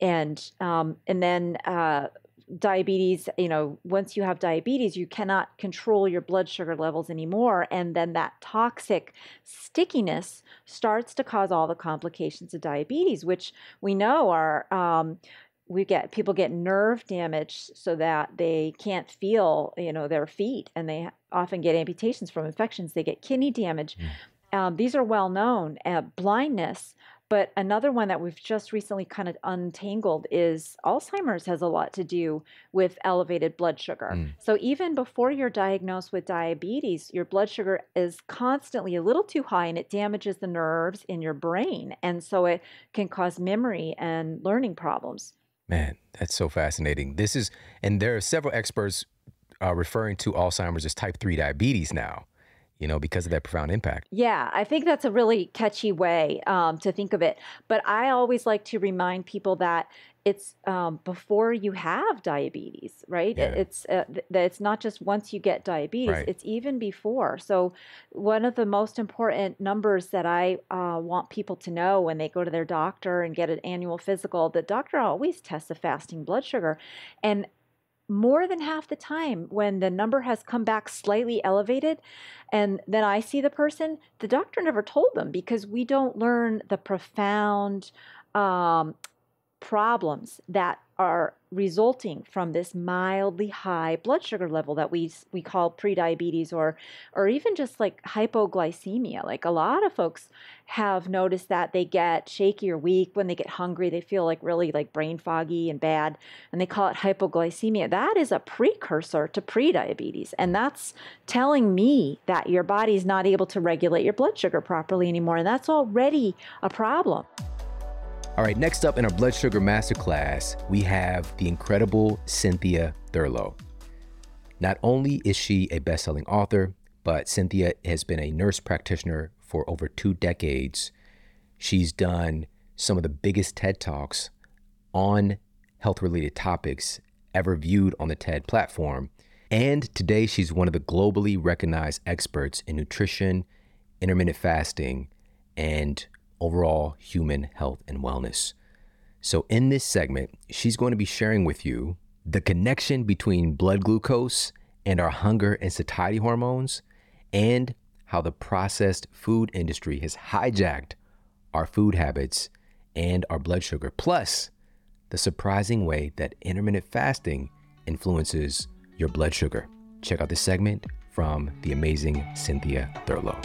and um, and then uh, diabetes you know once you have diabetes you cannot control your blood sugar levels anymore and then that toxic stickiness starts to cause all the complications of diabetes which we know are um, we get people get nerve damage so that they can't feel you know their feet and they often get amputations from infections they get kidney damage mm. um, these are well known uh, blindness but another one that we've just recently kind of untangled is Alzheimer's has a lot to do with elevated blood sugar. Mm. So even before you're diagnosed with diabetes, your blood sugar is constantly a little too high and it damages the nerves in your brain. And so it can cause memory and learning problems. Man, that's so fascinating. This is, and there are several experts uh, referring to Alzheimer's as type 3 diabetes now you know, because of that profound impact. Yeah, I think that's a really catchy way um, to think of it. But I always like to remind people that it's um, before you have diabetes, right? Yeah. It's uh, th- it's not just once you get diabetes; right. it's even before. So, one of the most important numbers that I uh, want people to know when they go to their doctor and get an annual physical, the doctor always tests a fasting blood sugar, and more than half the time when the number has come back slightly elevated and then I see the person, the doctor never told them because we don't learn the profound um, problems that are resulting from this mildly high blood sugar level that we we call prediabetes or or even just like hypoglycemia. Like a lot of folks have noticed that they get shaky or weak. When they get hungry they feel like really like brain foggy and bad and they call it hypoglycemia. That is a precursor to prediabetes and that's telling me that your body's not able to regulate your blood sugar properly anymore and that's already a problem all right, next up in our blood sugar masterclass, we have the incredible Cynthia Thurlow. Not only is she a best selling author, but Cynthia has been a nurse practitioner for over two decades. She's done some of the biggest TED Talks on health related topics ever viewed on the TED platform. And today, she's one of the globally recognized experts in nutrition, intermittent fasting, and overall human health and wellness. So, in this segment, she's going to be sharing with you the connection between blood glucose and our hunger and satiety hormones, and how the processed food industry has hijacked our food habits and our blood sugar, plus the surprising way that intermittent fasting influences your blood sugar. Check out this segment from the amazing Cynthia Thurlow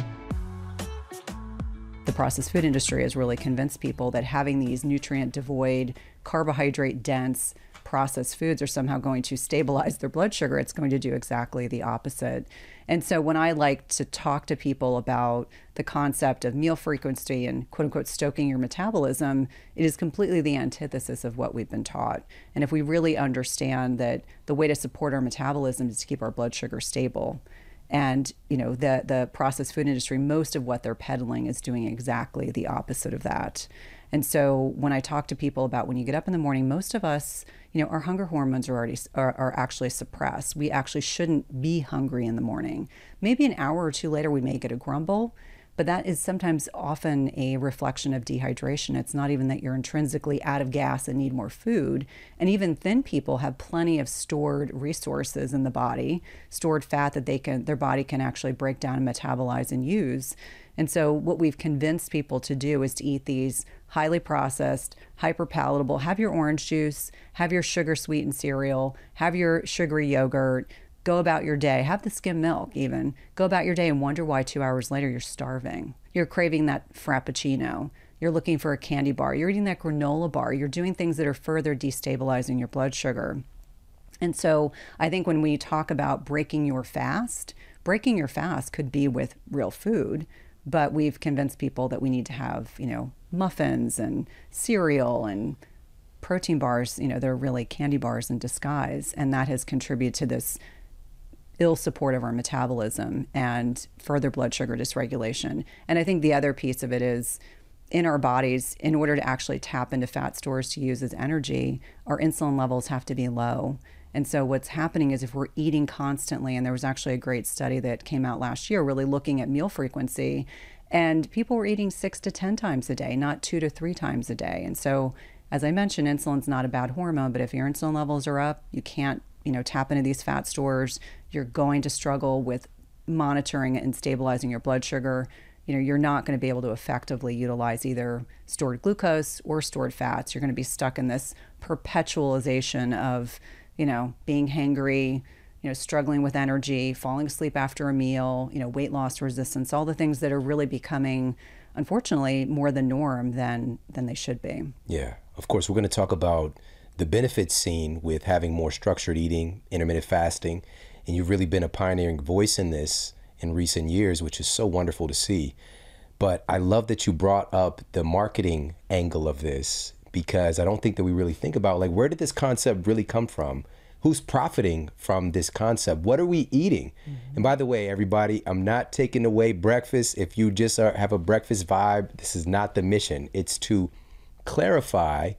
the processed food industry has really convinced people that having these nutrient devoid, carbohydrate dense processed foods are somehow going to stabilize their blood sugar. It's going to do exactly the opposite. And so when I like to talk to people about the concept of meal frequency and quote unquote stoking your metabolism, it is completely the antithesis of what we've been taught. And if we really understand that the way to support our metabolism is to keep our blood sugar stable, and you know the the processed food industry most of what they're peddling is doing exactly the opposite of that. And so when i talk to people about when you get up in the morning most of us you know our hunger hormones are already are, are actually suppressed. We actually shouldn't be hungry in the morning. Maybe an hour or two later we may get a grumble but that is sometimes often a reflection of dehydration. It's not even that you're intrinsically out of gas and need more food. And even thin people have plenty of stored resources in the body, stored fat that they can their body can actually break down and metabolize and use. And so what we've convinced people to do is to eat these highly processed, hyper palatable, have your orange juice, have your sugar sweetened cereal, have your sugary yogurt, go about your day, have the skim milk even, go about your day and wonder why two hours later you're starving. You're craving that frappuccino. You're looking for a candy bar. You're eating that granola bar. You're doing things that are further destabilizing your blood sugar. And so I think when we talk about breaking your fast, breaking your fast could be with real food, but we've convinced people that we need to have, you know, muffins and cereal and protein bars, you know, they're really candy bars in disguise. And that has contributed to this ill support of our metabolism and further blood sugar dysregulation. And I think the other piece of it is in our bodies, in order to actually tap into fat stores to use as energy, our insulin levels have to be low. And so, what's happening is if we're eating constantly, and there was actually a great study that came out last year really looking at meal frequency, and people were eating six to 10 times a day, not two to three times a day. And so, as I mentioned, insulin's not a bad hormone, but if your insulin levels are up, you can't you know tap into these fat stores. You're going to struggle with monitoring and stabilizing your blood sugar. You know you're not going to be able to effectively utilize either stored glucose or stored fats. You're going to be stuck in this perpetualization of you know being hangry you know struggling with energy falling asleep after a meal you know weight loss resistance all the things that are really becoming unfortunately more the norm than than they should be. Yeah. Of course we're going to talk about the benefits seen with having more structured eating, intermittent fasting, and you've really been a pioneering voice in this in recent years, which is so wonderful to see. But I love that you brought up the marketing angle of this because I don't think that we really think about like where did this concept really come from? Who's profiting from this concept? What are we eating? Mm-hmm. And by the way, everybody, I'm not taking away breakfast. If you just are, have a breakfast vibe, this is not the mission. It's to clarify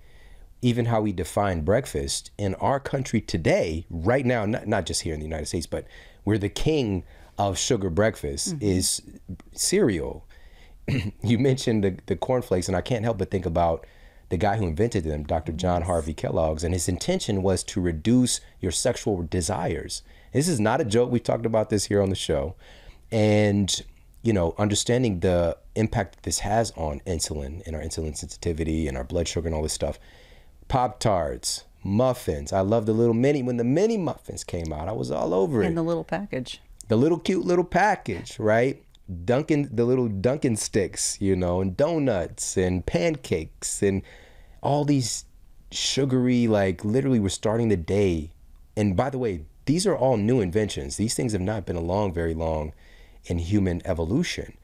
even how we define breakfast in our country today, right now, not, not just here in the United States, but we're the king of sugar breakfast mm-hmm. is cereal. you mentioned the, the cornflakes, and I can't help but think about the guy who invented them, Dr. John Harvey Kellogg's, and his intention was to reduce your sexual desires. This is not a joke. We've talked about this here on the show. And, you know, understanding the impact that this has on insulin and our insulin sensitivity and our blood sugar and all this stuff Pop Tarts, muffins. I love the little mini when the mini muffins came out. I was all over it. In the little package. The little cute little package, right? Dunkin' the little Dunkin' sticks, you know, and donuts and pancakes and all these sugary, like literally we're starting the day. And by the way, these are all new inventions. These things have not been along very long in human evolution.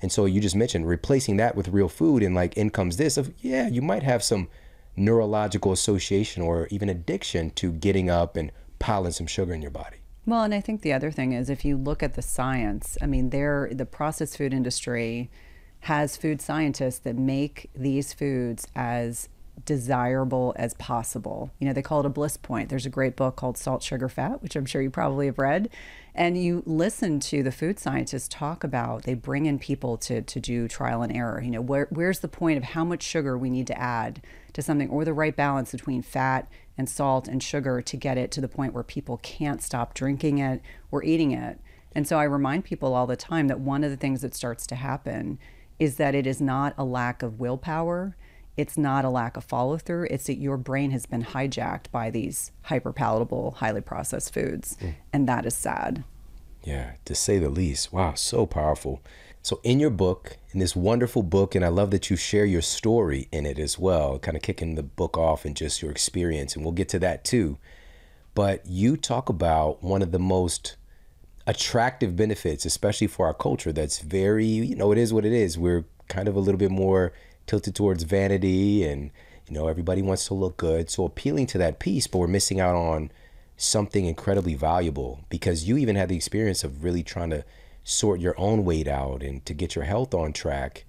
And so you just mentioned replacing that with real food and like in comes this of yeah, you might have some neurological association or even addiction to getting up and piling some sugar in your body. Well, and I think the other thing is if you look at the science, I mean, there the processed food industry has food scientists that make these foods as desirable as possible. You know, they call it a bliss point. There's a great book called Salt, Sugar, Fat, which I'm sure you probably have read. And you listen to the food scientists talk about, they bring in people to, to do trial and error. You know, where, where's the point of how much sugar we need to add to something or the right balance between fat and salt and sugar to get it to the point where people can't stop drinking it or eating it. And so I remind people all the time that one of the things that starts to happen is that it is not a lack of willpower it's not a lack of follow through. It's that your brain has been hijacked by these hyper palatable, highly processed foods. Mm. And that is sad. Yeah, to say the least. Wow, so powerful. So, in your book, in this wonderful book, and I love that you share your story in it as well, kind of kicking the book off and just your experience, and we'll get to that too. But you talk about one of the most attractive benefits, especially for our culture, that's very, you know, it is what it is. We're kind of a little bit more tilted towards vanity and you know everybody wants to look good. So appealing to that piece but we're missing out on something incredibly valuable because you even had the experience of really trying to sort your own weight out and to get your health on track.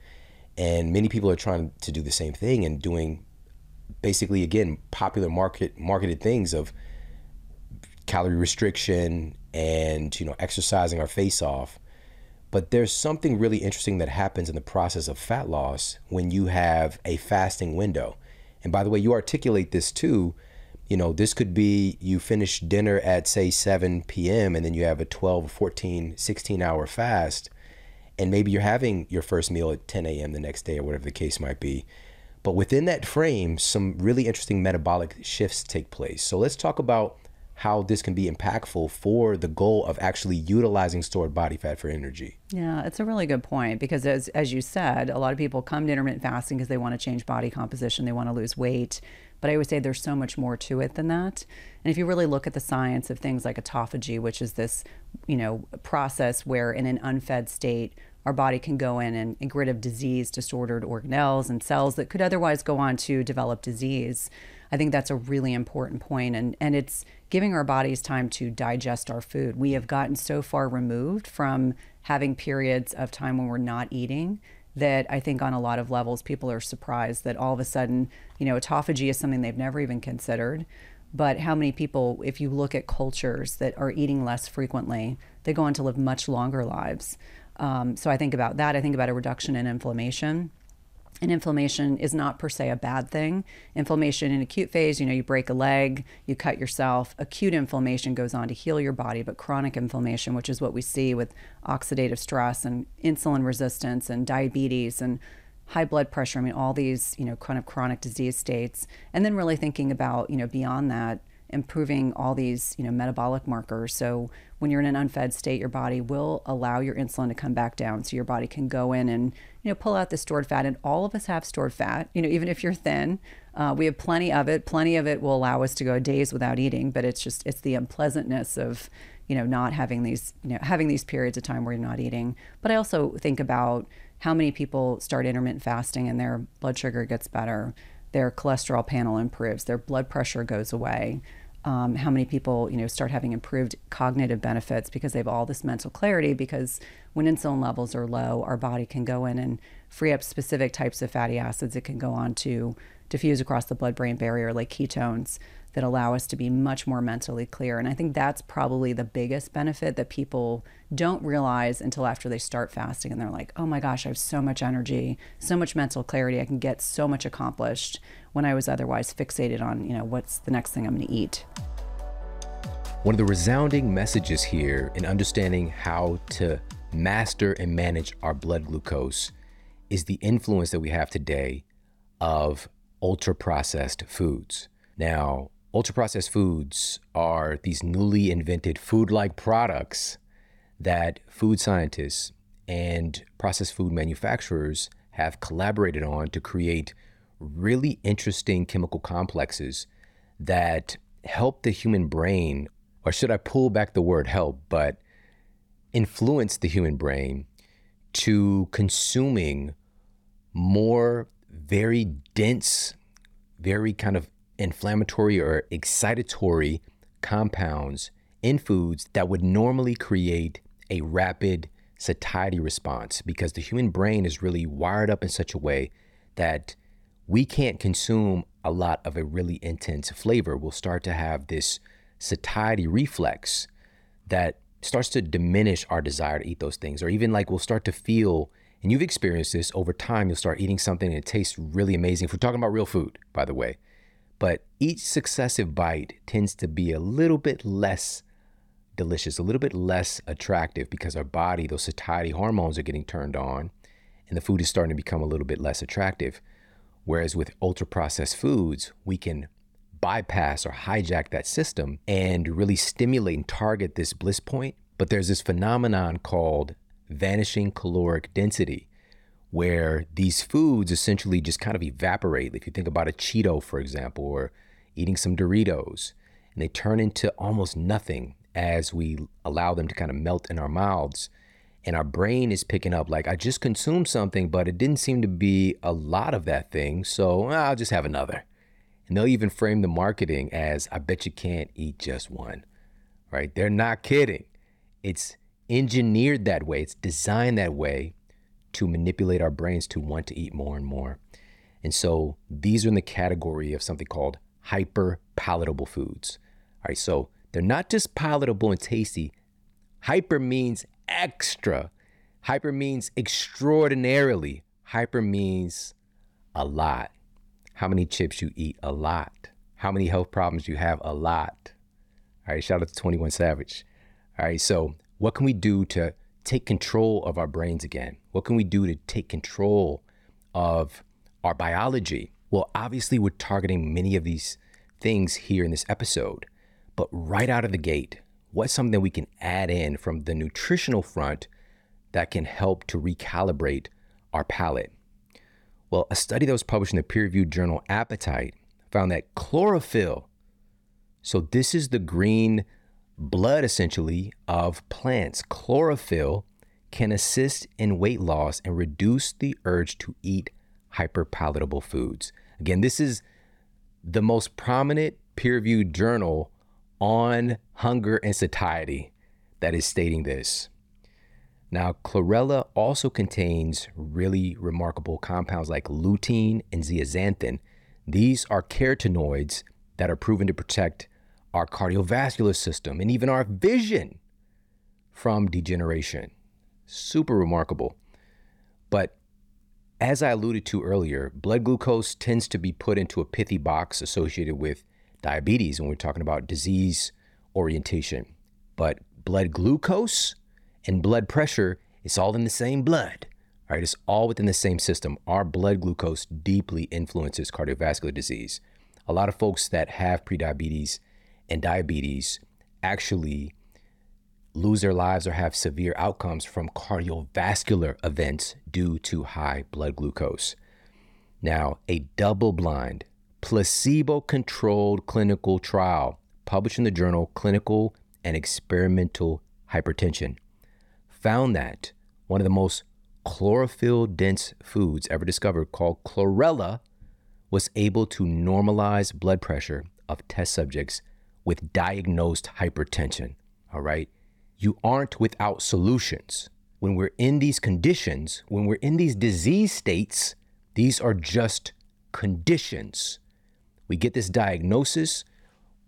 And many people are trying to do the same thing and doing basically again popular market marketed things of calorie restriction and you know exercising our face off but there's something really interesting that happens in the process of fat loss when you have a fasting window. And by the way, you articulate this too. You know, this could be you finish dinner at say 7 p.m. and then you have a 12, 14, 16 hour fast. And maybe you're having your first meal at 10 a.m. the next day or whatever the case might be. But within that frame, some really interesting metabolic shifts take place. So let's talk about how this can be impactful for the goal of actually utilizing stored body fat for energy. Yeah, it's a really good point because as as you said, a lot of people come to intermittent fasting because they want to change body composition, they want to lose weight. But I always say there's so much more to it than that. And if you really look at the science of things like autophagy, which is this, you know, process where in an unfed state our body can go in and, and rid of disease, disordered organelles and cells that could otherwise go on to develop disease. I think that's a really important point, and and it's giving our bodies time to digest our food. We have gotten so far removed from having periods of time when we're not eating that I think on a lot of levels people are surprised that all of a sudden, you know, autophagy is something they've never even considered. But how many people, if you look at cultures that are eating less frequently, they go on to live much longer lives. Um, so I think about that. I think about a reduction in inflammation. And inflammation is not per se a bad thing. Inflammation in acute phase, you know, you break a leg, you cut yourself. Acute inflammation goes on to heal your body, but chronic inflammation, which is what we see with oxidative stress and insulin resistance and diabetes and high blood pressure, I mean, all these, you know, kind of chronic disease states. And then really thinking about, you know, beyond that, improving all these you know metabolic markers so when you're in an unfed state your body will allow your insulin to come back down so your body can go in and you know pull out the stored fat and all of us have stored fat. You know even if you're thin uh, we have plenty of it. Plenty of it will allow us to go days without eating but it's just it's the unpleasantness of you know not having these you know having these periods of time where you're not eating. But i also think about how many people start intermittent fasting and their blood sugar gets better their cholesterol panel improves, their blood pressure goes away. Um, how many people, you know, start having improved cognitive benefits because they have all this mental clarity. Because when insulin levels are low, our body can go in and free up specific types of fatty acids. It can go on to diffuse across the blood-brain barrier, like ketones that allow us to be much more mentally clear. And I think that's probably the biggest benefit that people don't realize until after they start fasting and they're like, oh my gosh, I have so much energy, so much mental clarity. I can get so much accomplished when I was otherwise fixated on, you know, what's the next thing I'm going to eat. One of the resounding messages here in understanding how to master and manage our blood glucose is the influence that we have today of ultra processed foods. Now, Ultra processed foods are these newly invented food like products that food scientists and processed food manufacturers have collaborated on to create really interesting chemical complexes that help the human brain, or should I pull back the word help, but influence the human brain to consuming more very dense, very kind of inflammatory or excitatory compounds in foods that would normally create a rapid satiety response because the human brain is really wired up in such a way that we can't consume a lot of a really intense flavor. We'll start to have this satiety reflex that starts to diminish our desire to eat those things, or even like we'll start to feel, and you've experienced this over time, you'll start eating something and it tastes really amazing. If we're talking about real food, by the way, but each successive bite tends to be a little bit less delicious, a little bit less attractive because our body, those satiety hormones are getting turned on and the food is starting to become a little bit less attractive. Whereas with ultra processed foods, we can bypass or hijack that system and really stimulate and target this bliss point. But there's this phenomenon called vanishing caloric density, where these foods essentially just kind of evaporate. If you think about a Cheeto, for example, or eating some Doritos, and they turn into almost nothing as we allow them to kind of melt in our mouths. And our brain is picking up, like, I just consumed something, but it didn't seem to be a lot of that thing. So I'll just have another. And they'll even frame the marketing as, I bet you can't eat just one, right? They're not kidding. It's engineered that way, it's designed that way to manipulate our brains to want to eat more and more. And so these are in the category of something called hyper palatable foods. All right, so they're not just palatable and tasty. Hyper means extra. Hyper means extraordinarily. Hyper means a lot. How many chips you eat? A lot. How many health problems you have? A lot. All right, shout out to 21 Savage. All right, so what can we do to take control of our brains again? What can we do to take control of our biology? Well, obviously, we're targeting many of these things here in this episode, but right out of the gate, what's something we can add in from the nutritional front that can help to recalibrate our palate? Well, a study that was published in the peer reviewed journal Appetite found that chlorophyll, so this is the green blood essentially of plants. Chlorophyll can assist in weight loss and reduce the urge to eat hyperpalatable foods. Again, this is the most prominent peer reviewed journal on hunger and satiety that is stating this. Now, chlorella also contains really remarkable compounds like lutein and zeaxanthin. These are carotenoids that are proven to protect our cardiovascular system, and even our vision from degeneration. Super remarkable. But as I alluded to earlier, blood glucose tends to be put into a pithy box associated with diabetes when we're talking about disease orientation. But blood glucose and blood pressure, it's all in the same blood. Right? It's all within the same system. Our blood glucose deeply influences cardiovascular disease. A lot of folks that have prediabetes and diabetes actually lose their lives or have severe outcomes from cardiovascular events due to high blood glucose. Now, a double blind, placebo controlled clinical trial published in the journal Clinical and Experimental Hypertension found that one of the most chlorophyll dense foods ever discovered, called chlorella, was able to normalize blood pressure of test subjects with diagnosed hypertension. All right. You aren't without solutions. When we're in these conditions, when we're in these disease states, these are just conditions. We get this diagnosis,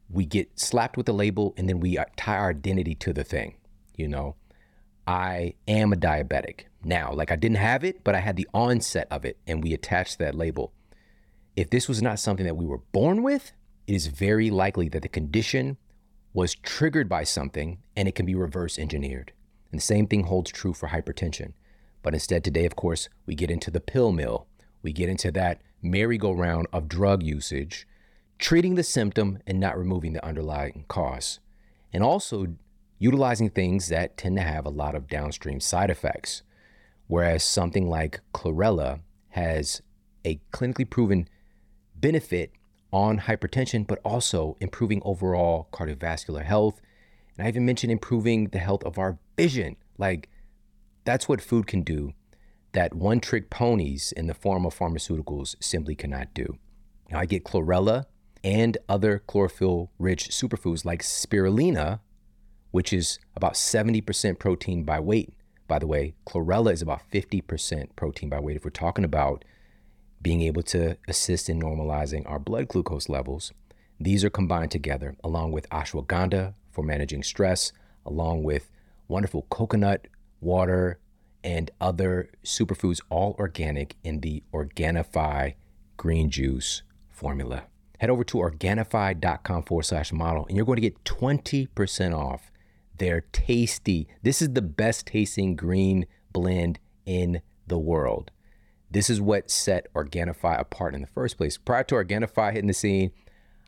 we get slapped with a label, and then we tie our identity to the thing. You know, I am a diabetic. Now, like I didn't have it, but I had the onset of it, and we attached that label. If this was not something that we were born with, it is very likely that the condition was triggered by something and it can be reverse engineered. And the same thing holds true for hypertension. But instead, today, of course, we get into the pill mill. We get into that merry-go-round of drug usage treating the symptom and not removing the underlying cause, and also utilizing things that tend to have a lot of downstream side effects. Whereas something like chlorella has a clinically proven benefit on hypertension, but also improving overall cardiovascular health. And I even mentioned improving the health of our vision. Like, that's what food can do that one trick ponies in the form of pharmaceuticals simply cannot do. Now, I get chlorella and other chlorophyll rich superfoods like spirulina, which is about 70% protein by weight. By the way, chlorella is about 50% protein by weight if we're talking about being able to assist in normalizing our blood glucose levels. These are combined together along with ashwagandha for managing stress, along with wonderful coconut water and other superfoods, all organic in the Organifi green juice formula. Head over to Organifi.com forward slash model and you're going to get 20% off their tasty, this is the best tasting green blend in the world. This is what set Organifi apart in the first place. Prior to Organifi hitting the scene,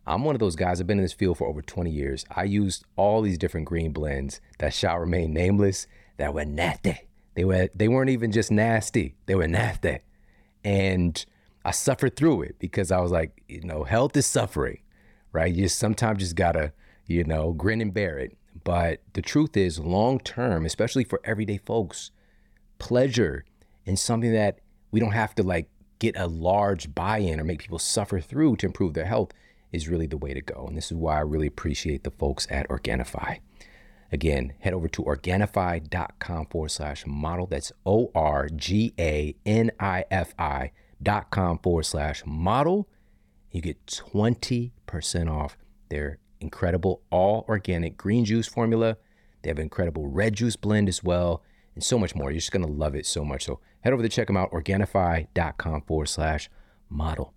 I'm one of those guys. I've been in this field for over 20 years. I used all these different green blends that shall remain nameless that were nasty. They were they weren't even just nasty. They were nasty. And I suffered through it because I was like, you know, health is suffering, right? You just sometimes just gotta, you know, grin and bear it. But the truth is, long term, especially for everyday folks, pleasure and something that we don't have to like get a large buy-in or make people suffer through to improve their health is really the way to go. And this is why I really appreciate the folks at Organifi. Again, head over to Organifi.com forward slash model. That's O R G A N I F I dot com forward slash model. You get 20% off their incredible all organic green juice formula. They have incredible red juice blend as well, and so much more. You're just going to love it so much. So head over to check them out, Organifi.com forward slash model.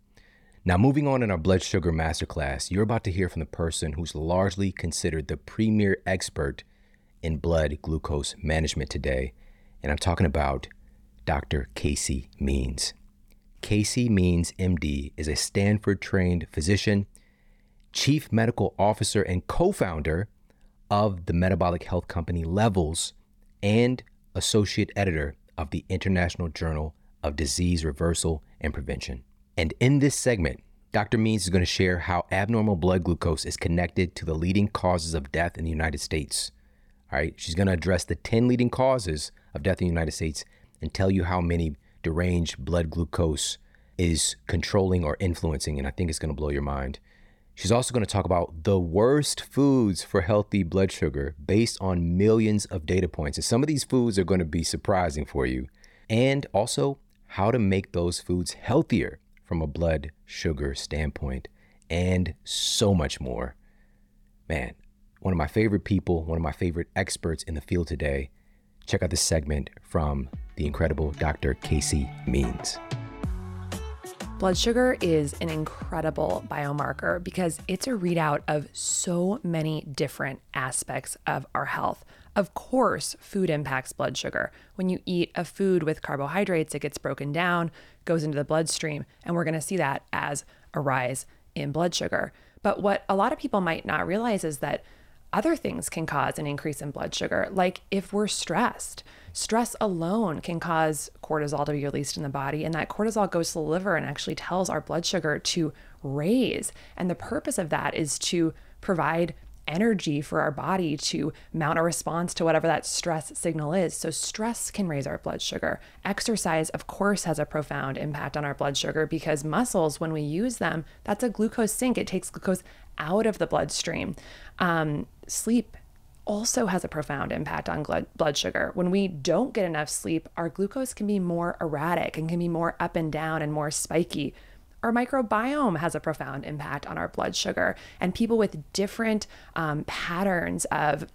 Now, moving on in our blood sugar masterclass, you're about to hear from the person who's largely considered the premier expert in blood glucose management today. And I'm talking about Dr. Casey Means. Casey Means, MD, is a Stanford trained physician, chief medical officer, and co founder of the metabolic health company Levels and associate editor of the International Journal of Disease Reversal and Prevention. And in this segment, Dr. Means is going to share how abnormal blood glucose is connected to the leading causes of death in the United States. All right, she's going to address the 10 leading causes of death in the United States and tell you how many deranged blood glucose is controlling or influencing. And I think it's going to blow your mind. She's also going to talk about the worst foods for healthy blood sugar based on millions of data points. And some of these foods are going to be surprising for you. And also how to make those foods healthier from a blood sugar standpoint, and so much more. Man, one of my favorite people, one of my favorite experts in the field today. Check out this segment from the incredible Dr. Casey Means. Blood sugar is an incredible biomarker because it's a readout of so many different aspects of our health. Of course, food impacts blood sugar. When you eat a food with carbohydrates, it gets broken down, goes into the bloodstream, and we're going to see that as a rise in blood sugar. But what a lot of people might not realize is that other things can cause an increase in blood sugar, like if we're stressed. Stress alone can cause cortisol to be released in the body, and that cortisol goes to the liver and actually tells our blood sugar to raise. And the purpose of that is to provide energy for our body to mount a response to whatever that stress signal is. So, stress can raise our blood sugar. Exercise, of course, has a profound impact on our blood sugar because muscles, when we use them, that's a glucose sink. It takes glucose out of the bloodstream. Um, sleep also has a profound impact on blood sugar. When we don't get enough sleep, our glucose can be more erratic and can be more up and down and more spiky. Our microbiome has a profound impact on our blood sugar, and people with different um, patterns of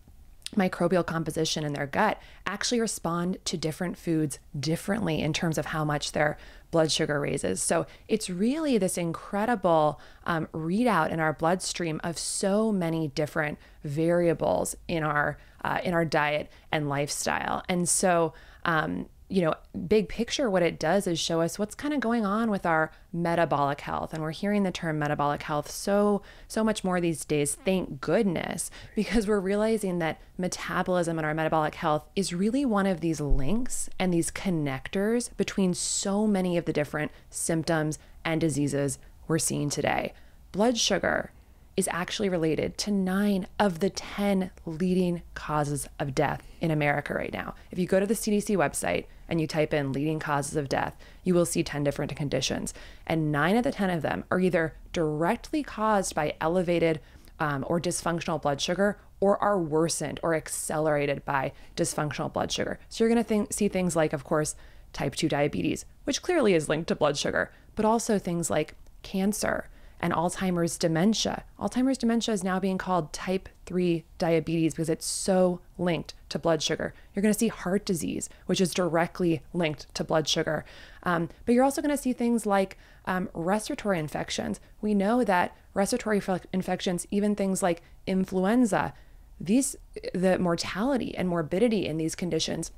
microbial composition in their gut actually respond to different foods differently in terms of how much their blood sugar raises. So it's really this incredible um, readout in our bloodstream of so many different variables in our uh, in our diet and lifestyle. And so um, you know, big picture, what it does is show us what's kind of going on with our metabolic health. And we're hearing the term metabolic health so, so much more these days. Thank goodness, because we're realizing that metabolism and our metabolic health is really one of these links and these connectors between so many of the different symptoms and diseases we're seeing today. Blood sugar is actually related to nine of the 10 leading causes of death in America right now. If you go to the CDC website and you type in leading causes of death, you will see 10 different conditions. And nine of the 10 of them are either directly caused by elevated um, or dysfunctional blood sugar or are worsened or accelerated by dysfunctional blood sugar. So you're going to think, see things like, of course, type 2 diabetes, which clearly is linked to blood sugar, but also things like cancer and Alzheimer's dementia. Alzheimer's dementia is now being called type 3 diabetes because it's so linked to blood sugar. You're going to see heart disease, which is directly linked to blood sugar. Um, but you're also going to see things like um, respiratory infections. We know that respiratory infections, even things like influenza, these the mortality and morbidity in these conditions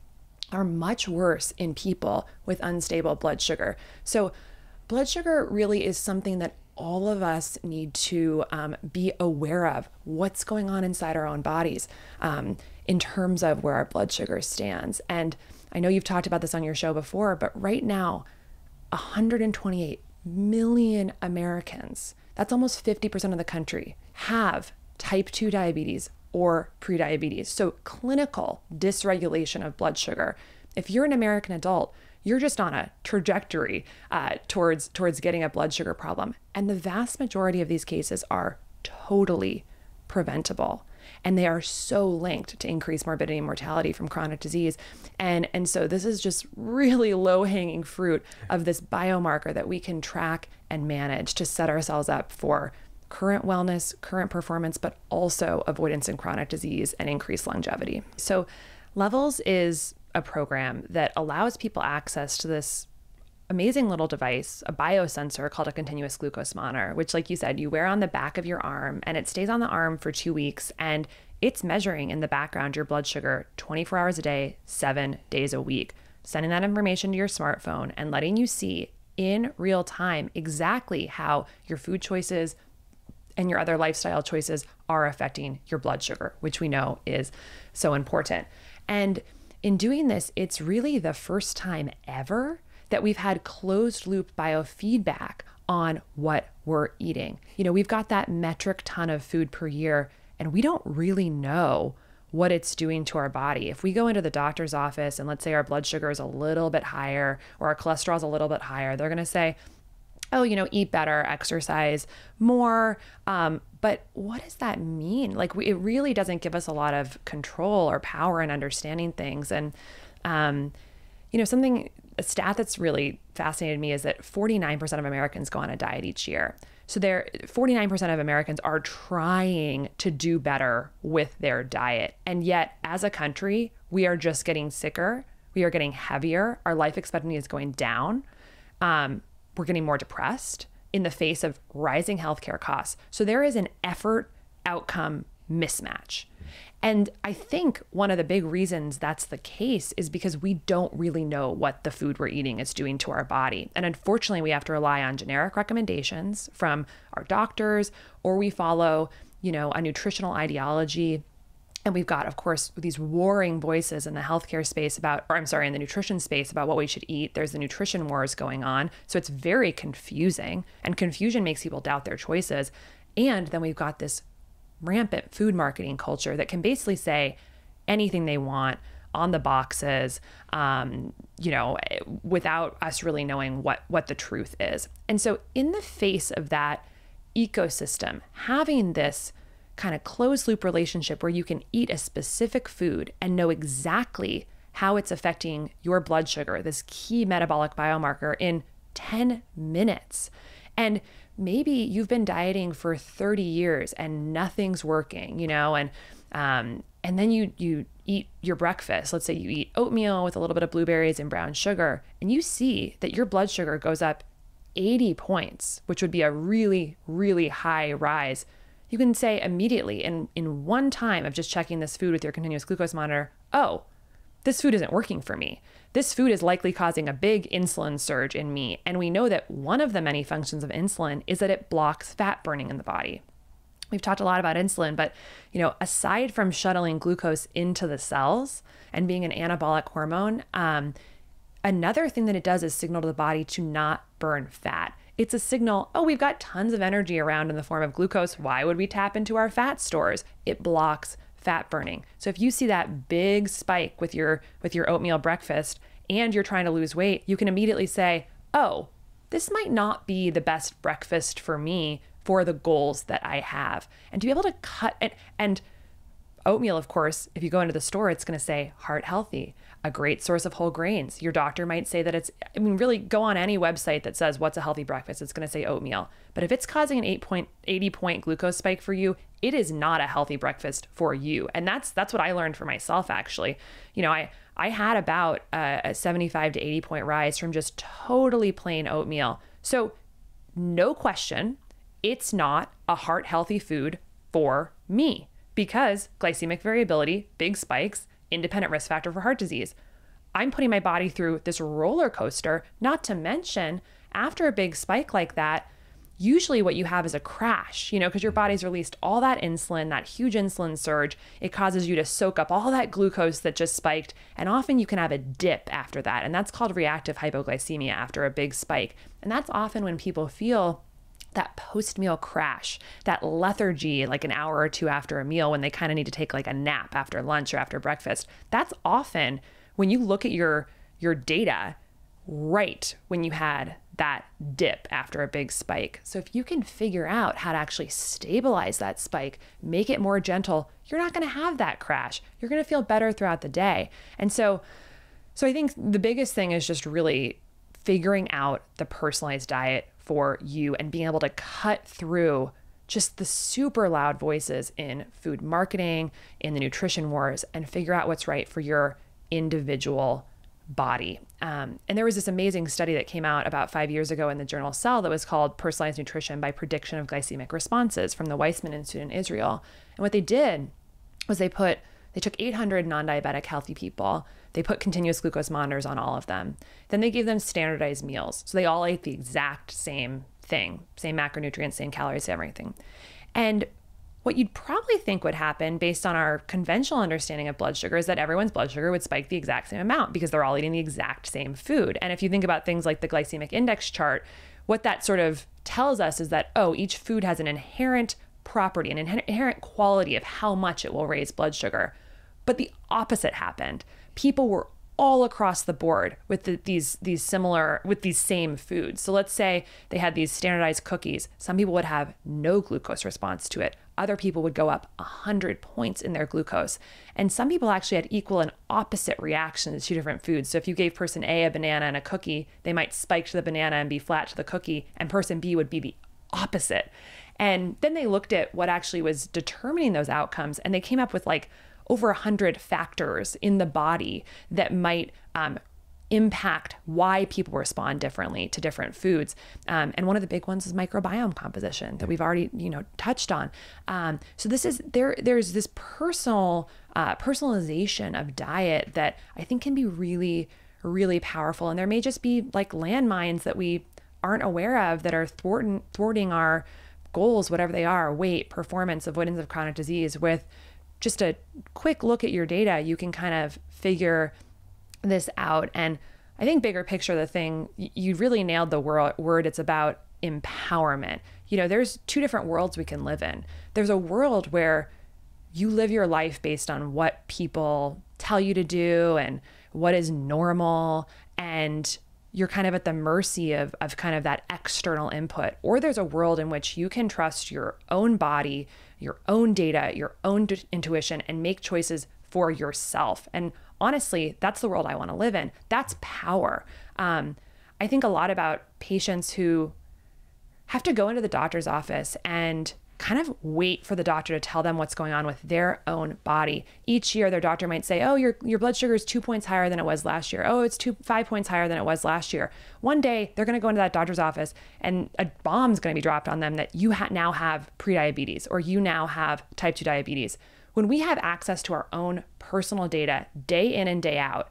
are much worse in people with unstable blood sugar. So blood sugar really is something that all of us need to um, be aware of what's going on inside our own bodies um, in terms of where our blood sugar stands. And I know you've talked about this on your show before, but right now, 128 million Americans, that's almost 50% of the country, have type 2 diabetes or prediabetes. So, clinical dysregulation of blood sugar. If you're an American adult, you're just on a trajectory uh, towards towards getting a blood sugar problem. And the vast majority of these cases are totally preventable. And they are so linked to increased morbidity and mortality from chronic disease. And, and so this is just really low hanging fruit of this biomarker that we can track and manage to set ourselves up for current wellness, current performance, but also avoidance in chronic disease and increased longevity. So, Levels is a program that allows people access to this amazing little device, a biosensor called a continuous glucose monitor, which, like you said, you wear on the back of your arm and it stays on the arm for two weeks. And it's measuring in the background your blood sugar 24 hours a day, seven days a week, sending that information to your smartphone and letting you see in real time exactly how your food choices and your other lifestyle choices are affecting your blood sugar, which we know is so important. And in doing this, it's really the first time ever that we've had closed loop biofeedback on what we're eating. You know, we've got that metric ton of food per year, and we don't really know what it's doing to our body. If we go into the doctor's office and let's say our blood sugar is a little bit higher or our cholesterol is a little bit higher, they're going to say, oh, you know, eat better, exercise more. Um, but what does that mean? Like, we, it really doesn't give us a lot of control or power in understanding things. And, um, you know, something, a stat that's really fascinated me is that 49% of Americans go on a diet each year. So there 49% of Americans are trying to do better with their diet. And yet as a country, we are just getting sicker. We are getting heavier. Our life expectancy is going down. Um, we're getting more depressed in the face of rising healthcare costs. So there is an effort outcome mismatch. And I think one of the big reasons that's the case is because we don't really know what the food we're eating is doing to our body. And unfortunately, we have to rely on generic recommendations from our doctors or we follow, you know, a nutritional ideology and we've got, of course, these warring voices in the healthcare space about, or I'm sorry, in the nutrition space about what we should eat. There's the nutrition wars going on. So it's very confusing. And confusion makes people doubt their choices. And then we've got this rampant food marketing culture that can basically say anything they want on the boxes, um, you know, without us really knowing what what the truth is. And so, in the face of that ecosystem, having this kind of closed loop relationship where you can eat a specific food and know exactly how it's affecting your blood sugar, this key metabolic biomarker, in 10 minutes. And maybe you've been dieting for 30 years and nothing's working, you know, and um, and then you you eat your breakfast. Let's say you eat oatmeal with a little bit of blueberries and brown sugar, and you see that your blood sugar goes up 80 points, which would be a really, really high rise you can say immediately in, in one time of just checking this food with your continuous glucose monitor, oh, this food isn't working for me. This food is likely causing a big insulin surge in me. And we know that one of the many functions of insulin is that it blocks fat burning in the body. We've talked a lot about insulin, but you know, aside from shuttling glucose into the cells and being an anabolic hormone, um, another thing that it does is signal to the body to not burn fat. It's a signal, oh, we've got tons of energy around in the form of glucose. Why would we tap into our fat stores? It blocks fat burning. So if you see that big spike with your with your oatmeal breakfast and you're trying to lose weight, you can immediately say, "Oh, this might not be the best breakfast for me for the goals that I have." And to be able to cut and and oatmeal, of course, if you go into the store, it's going to say heart healthy a great source of whole grains. Your doctor might say that it's, I mean, really go on any website that says what's a healthy breakfast, it's going to say oatmeal. But if it's causing an 8 point, 80 point glucose spike for you, it is not a healthy breakfast for you. And that's, that's what I learned for myself, actually. You know, I, I had about a, a 75 to 80 point rise from just totally plain oatmeal. So, no question, it's not a heart healthy food for me because glycemic variability, big spikes, independent risk factor for heart disease. I'm putting my body through this roller coaster, not to mention after a big spike like that, usually what you have is a crash, you know, because your body's released all that insulin, that huge insulin surge. It causes you to soak up all that glucose that just spiked. And often you can have a dip after that. And that's called reactive hypoglycemia after a big spike. And that's often when people feel that post meal crash, that lethargy, like an hour or two after a meal when they kind of need to take like a nap after lunch or after breakfast. That's often when you look at your your data right when you had that dip after a big spike. So if you can figure out how to actually stabilize that spike, make it more gentle, you're not going to have that crash. You're going to feel better throughout the day. And so so I think the biggest thing is just really figuring out the personalized diet for you and being able to cut through just the super loud voices in food marketing, in the nutrition wars, and figure out what's right for your individual body. Um, and there was this amazing study that came out about five years ago in the journal Cell that was called Personalized Nutrition by Prediction of Glycemic Responses from the Weizmann Institute in Israel. And what they did was they put they took 800 non-diabetic healthy people they put continuous glucose monitors on all of them. Then they gave them standardized meals. So they all ate the exact same thing, same macronutrients, same calories, same everything. And what you'd probably think would happen based on our conventional understanding of blood sugar is that everyone's blood sugar would spike the exact same amount because they're all eating the exact same food. And if you think about things like the glycemic index chart, what that sort of tells us is that, oh, each food has an inherent property, an inherent quality of how much it will raise blood sugar. But the opposite happened people were all across the board with the, these these similar with these same foods. So let's say they had these standardized cookies. Some people would have no glucose response to it. Other people would go up 100 points in their glucose. And some people actually had equal and opposite reactions to different foods. So if you gave person A a banana and a cookie, they might spike to the banana and be flat to the cookie, and person B would be the opposite. And then they looked at what actually was determining those outcomes and they came up with like over 100 factors in the body that might um, impact why people respond differently to different foods. Um, and one of the big ones is microbiome composition that we've already, you know, touched on. Um, so this is there. There's this personal uh, personalization of diet that I think can be really, really powerful. And there may just be like landmines that we aren't aware of that are thwarting thwarting our goals, whatever they are, weight, performance, avoidance of chronic disease, with just a quick look at your data, you can kind of figure this out. And I think bigger picture, the thing you really nailed the word. It's about empowerment. You know, there's two different worlds we can live in. There's a world where you live your life based on what people tell you to do and what is normal and you're kind of at the mercy of, of kind of that external input. Or there's a world in which you can trust your own body, your own data, your own d- intuition, and make choices for yourself. And honestly, that's the world I want to live in. That's power. Um, I think a lot about patients who have to go into the doctor's office and kind of wait for the doctor to tell them what's going on with their own body. Each year, their doctor might say, "Oh, your your blood sugar is two points higher than it was last year. Oh, it's two five points higher than it was last year." One day, they're going to go into that doctor's office, and a bomb's going to be dropped on them that you ha- now have prediabetes or you now have type two diabetes. when we have access to our own personal data day in and day out,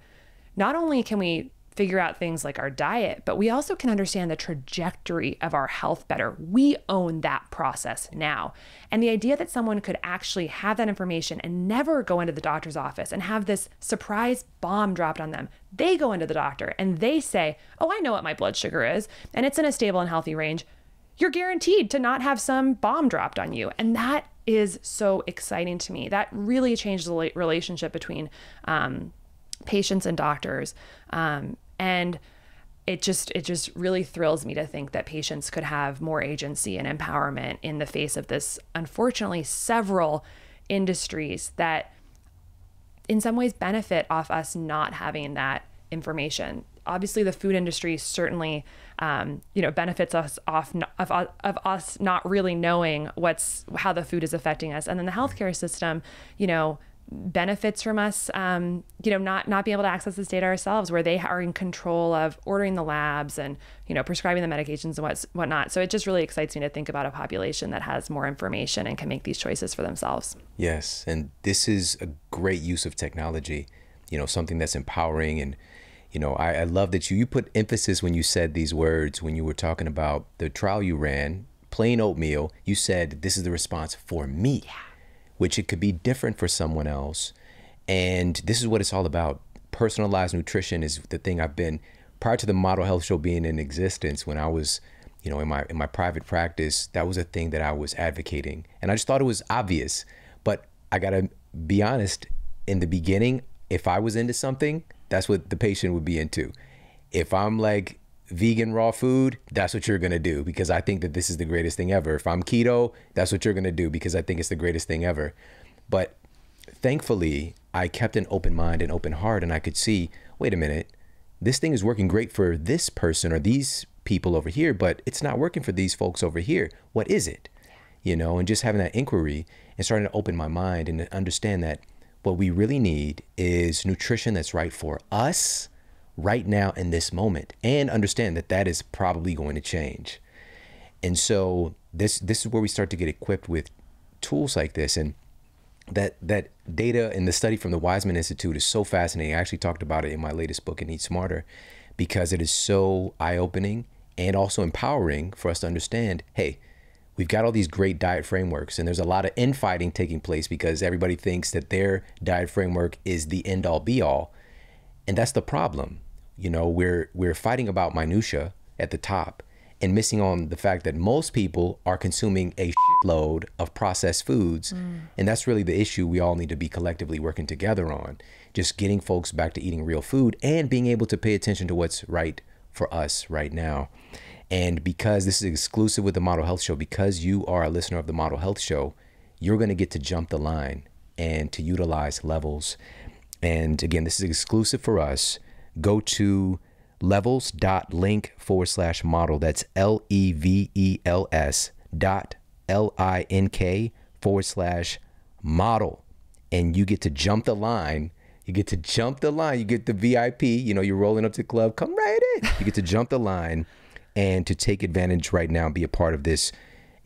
not only can we figure out things like our diet, but we also can understand the trajectory of our health better. We own that process now. And the idea that someone could actually have that information and never go into the doctor's office and have this surprise bomb dropped on them, they go into the doctor and they say, Oh, I know what my blood sugar is, and it's in a stable and healthy range. You're guaranteed to not have some bomb dropped on you. And that is so exciting to me. That really changed the relationship between um, patients and doctors. Um, and it just it just really thrills me to think that patients could have more agency and empowerment in the face of this unfortunately several industries that in some ways benefit off us not having that information obviously the food industry certainly um, you know benefits us off of, of us not really knowing what's how the food is affecting us and then the healthcare system you know benefits from us um, you know not not being able to access this data ourselves where they are in control of ordering the labs and you know prescribing the medications and what's whatnot. So it just really excites me to think about a population that has more information and can make these choices for themselves. Yes and this is a great use of technology you know something that's empowering and you know I, I love that you you put emphasis when you said these words when you were talking about the trial you ran plain oatmeal you said this is the response for me. Yeah which it could be different for someone else. And this is what it's all about. Personalized nutrition is the thing I've been prior to the model health show being in existence when I was, you know, in my in my private practice, that was a thing that I was advocating. And I just thought it was obvious. But I gotta be honest, in the beginning, if I was into something, that's what the patient would be into. If I'm like vegan raw food, that's what you're going to do because I think that this is the greatest thing ever. If I'm keto, that's what you're going to do because I think it's the greatest thing ever. But thankfully, I kept an open mind and open heart and I could see, wait a minute, this thing is working great for this person or these people over here, but it's not working for these folks over here. What is it? You know, and just having that inquiry and starting to open my mind and understand that what we really need is nutrition that's right for us right now in this moment and understand that that is probably going to change. And so this this is where we start to get equipped with tools like this and that that data and the study from the Weizmann Institute is so fascinating. I actually talked about it in my latest book, And Eat Smarter, because it is so eye-opening and also empowering for us to understand, hey, we've got all these great diet frameworks and there's a lot of infighting taking place because everybody thinks that their diet framework is the end all be all. And that's the problem. You know, we're we're fighting about minutia at the top and missing on the fact that most people are consuming a load of processed foods. Mm. And that's really the issue we all need to be collectively working together on. Just getting folks back to eating real food and being able to pay attention to what's right for us right now. And because this is exclusive with the Model Health Show, because you are a listener of the Model Health Show, you're going to get to jump the line and to utilize levels. And again, this is exclusive for us go to levels.link forward slash model. That's L E V E L S dot L I N K forward slash model. And you get to jump the line. You get to jump the line. You get the VIP. You know, you're rolling up to the club. Come right in. You get to jump the line and to take advantage right now and be a part of this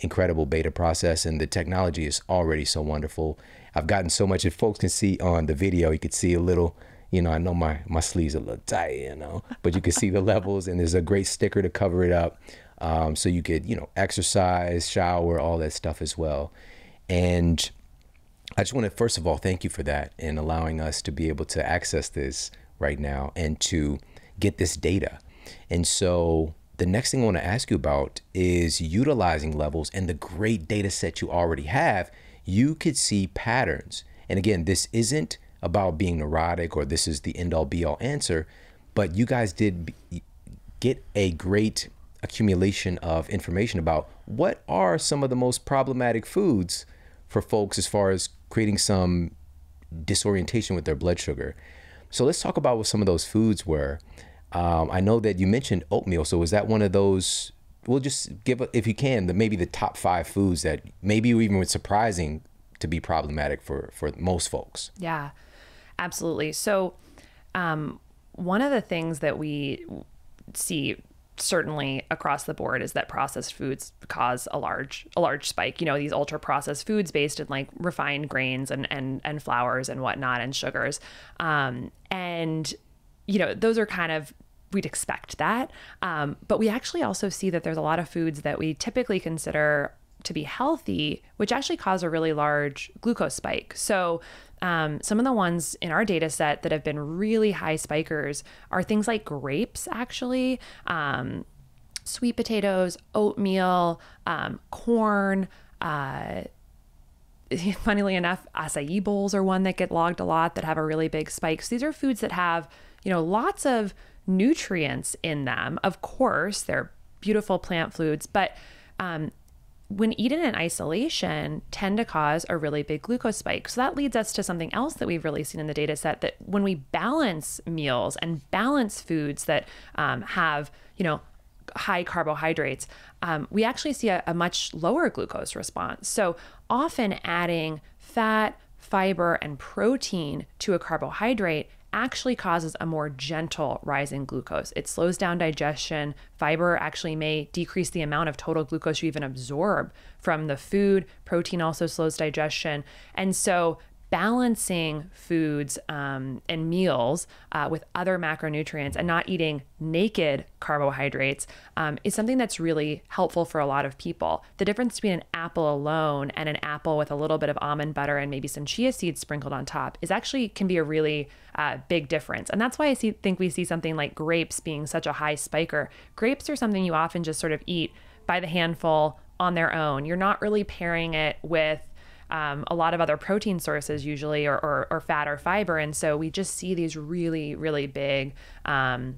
incredible beta process. And the technology is already so wonderful. I've gotten so much. If folks can see on the video, you could see a little you know, I know my my sleeves a little tight, you know, but you can see the levels, and there's a great sticker to cover it up, um, so you could you know exercise, shower, all that stuff as well. And I just want to first of all thank you for that and allowing us to be able to access this right now and to get this data. And so the next thing I want to ask you about is utilizing levels and the great data set you already have. You could see patterns. And again, this isn't about being neurotic or this is the end all be all answer, but you guys did get a great accumulation of information about what are some of the most problematic foods for folks as far as creating some disorientation with their blood sugar. So let's talk about what some of those foods were. Um, I know that you mentioned oatmeal. So was that one of those? We'll just give, if you can, the maybe the top five foods that maybe even were surprising to be problematic for for most folks. Yeah. Absolutely. So, um, one of the things that we see certainly across the board is that processed foods cause a large a large spike. You know these ultra processed foods based in like refined grains and and and flours and whatnot and sugars. Um, and you know those are kind of we'd expect that. Um, but we actually also see that there's a lot of foods that we typically consider to be healthy which actually cause a really large glucose spike. So um, some of the ones in our data set that have been really high spikers are things like grapes, actually, um, sweet potatoes, oatmeal, um, corn. Uh, funnily enough, acai bowls are one that get logged a lot that have a really big spike. So these are foods that have, you know, lots of nutrients in them. Of course, they're beautiful plant foods, but um, when eaten in isolation tend to cause a really big glucose spike. So that leads us to something else that we've really seen in the data set that when we balance meals and balance foods that um, have, you know, high carbohydrates, um, we actually see a, a much lower glucose response. So often adding fat, fiber, and protein to a carbohydrate actually causes a more gentle rise in glucose. It slows down digestion. Fiber actually may decrease the amount of total glucose you even absorb from the food. Protein also slows digestion. And so balancing foods um, and meals uh, with other macronutrients and not eating naked carbohydrates um, is something that's really helpful for a lot of people. The difference between an apple alone and an apple with a little bit of almond butter and maybe some chia seeds sprinkled on top is actually can be a really uh, big difference. And that's why I see, think we see something like grapes being such a high spiker. Grapes are something you often just sort of eat by the handful on their own. You're not really pairing it with um, a lot of other protein sources usually or, or, or, fat or fiber and so we just see these really really big um,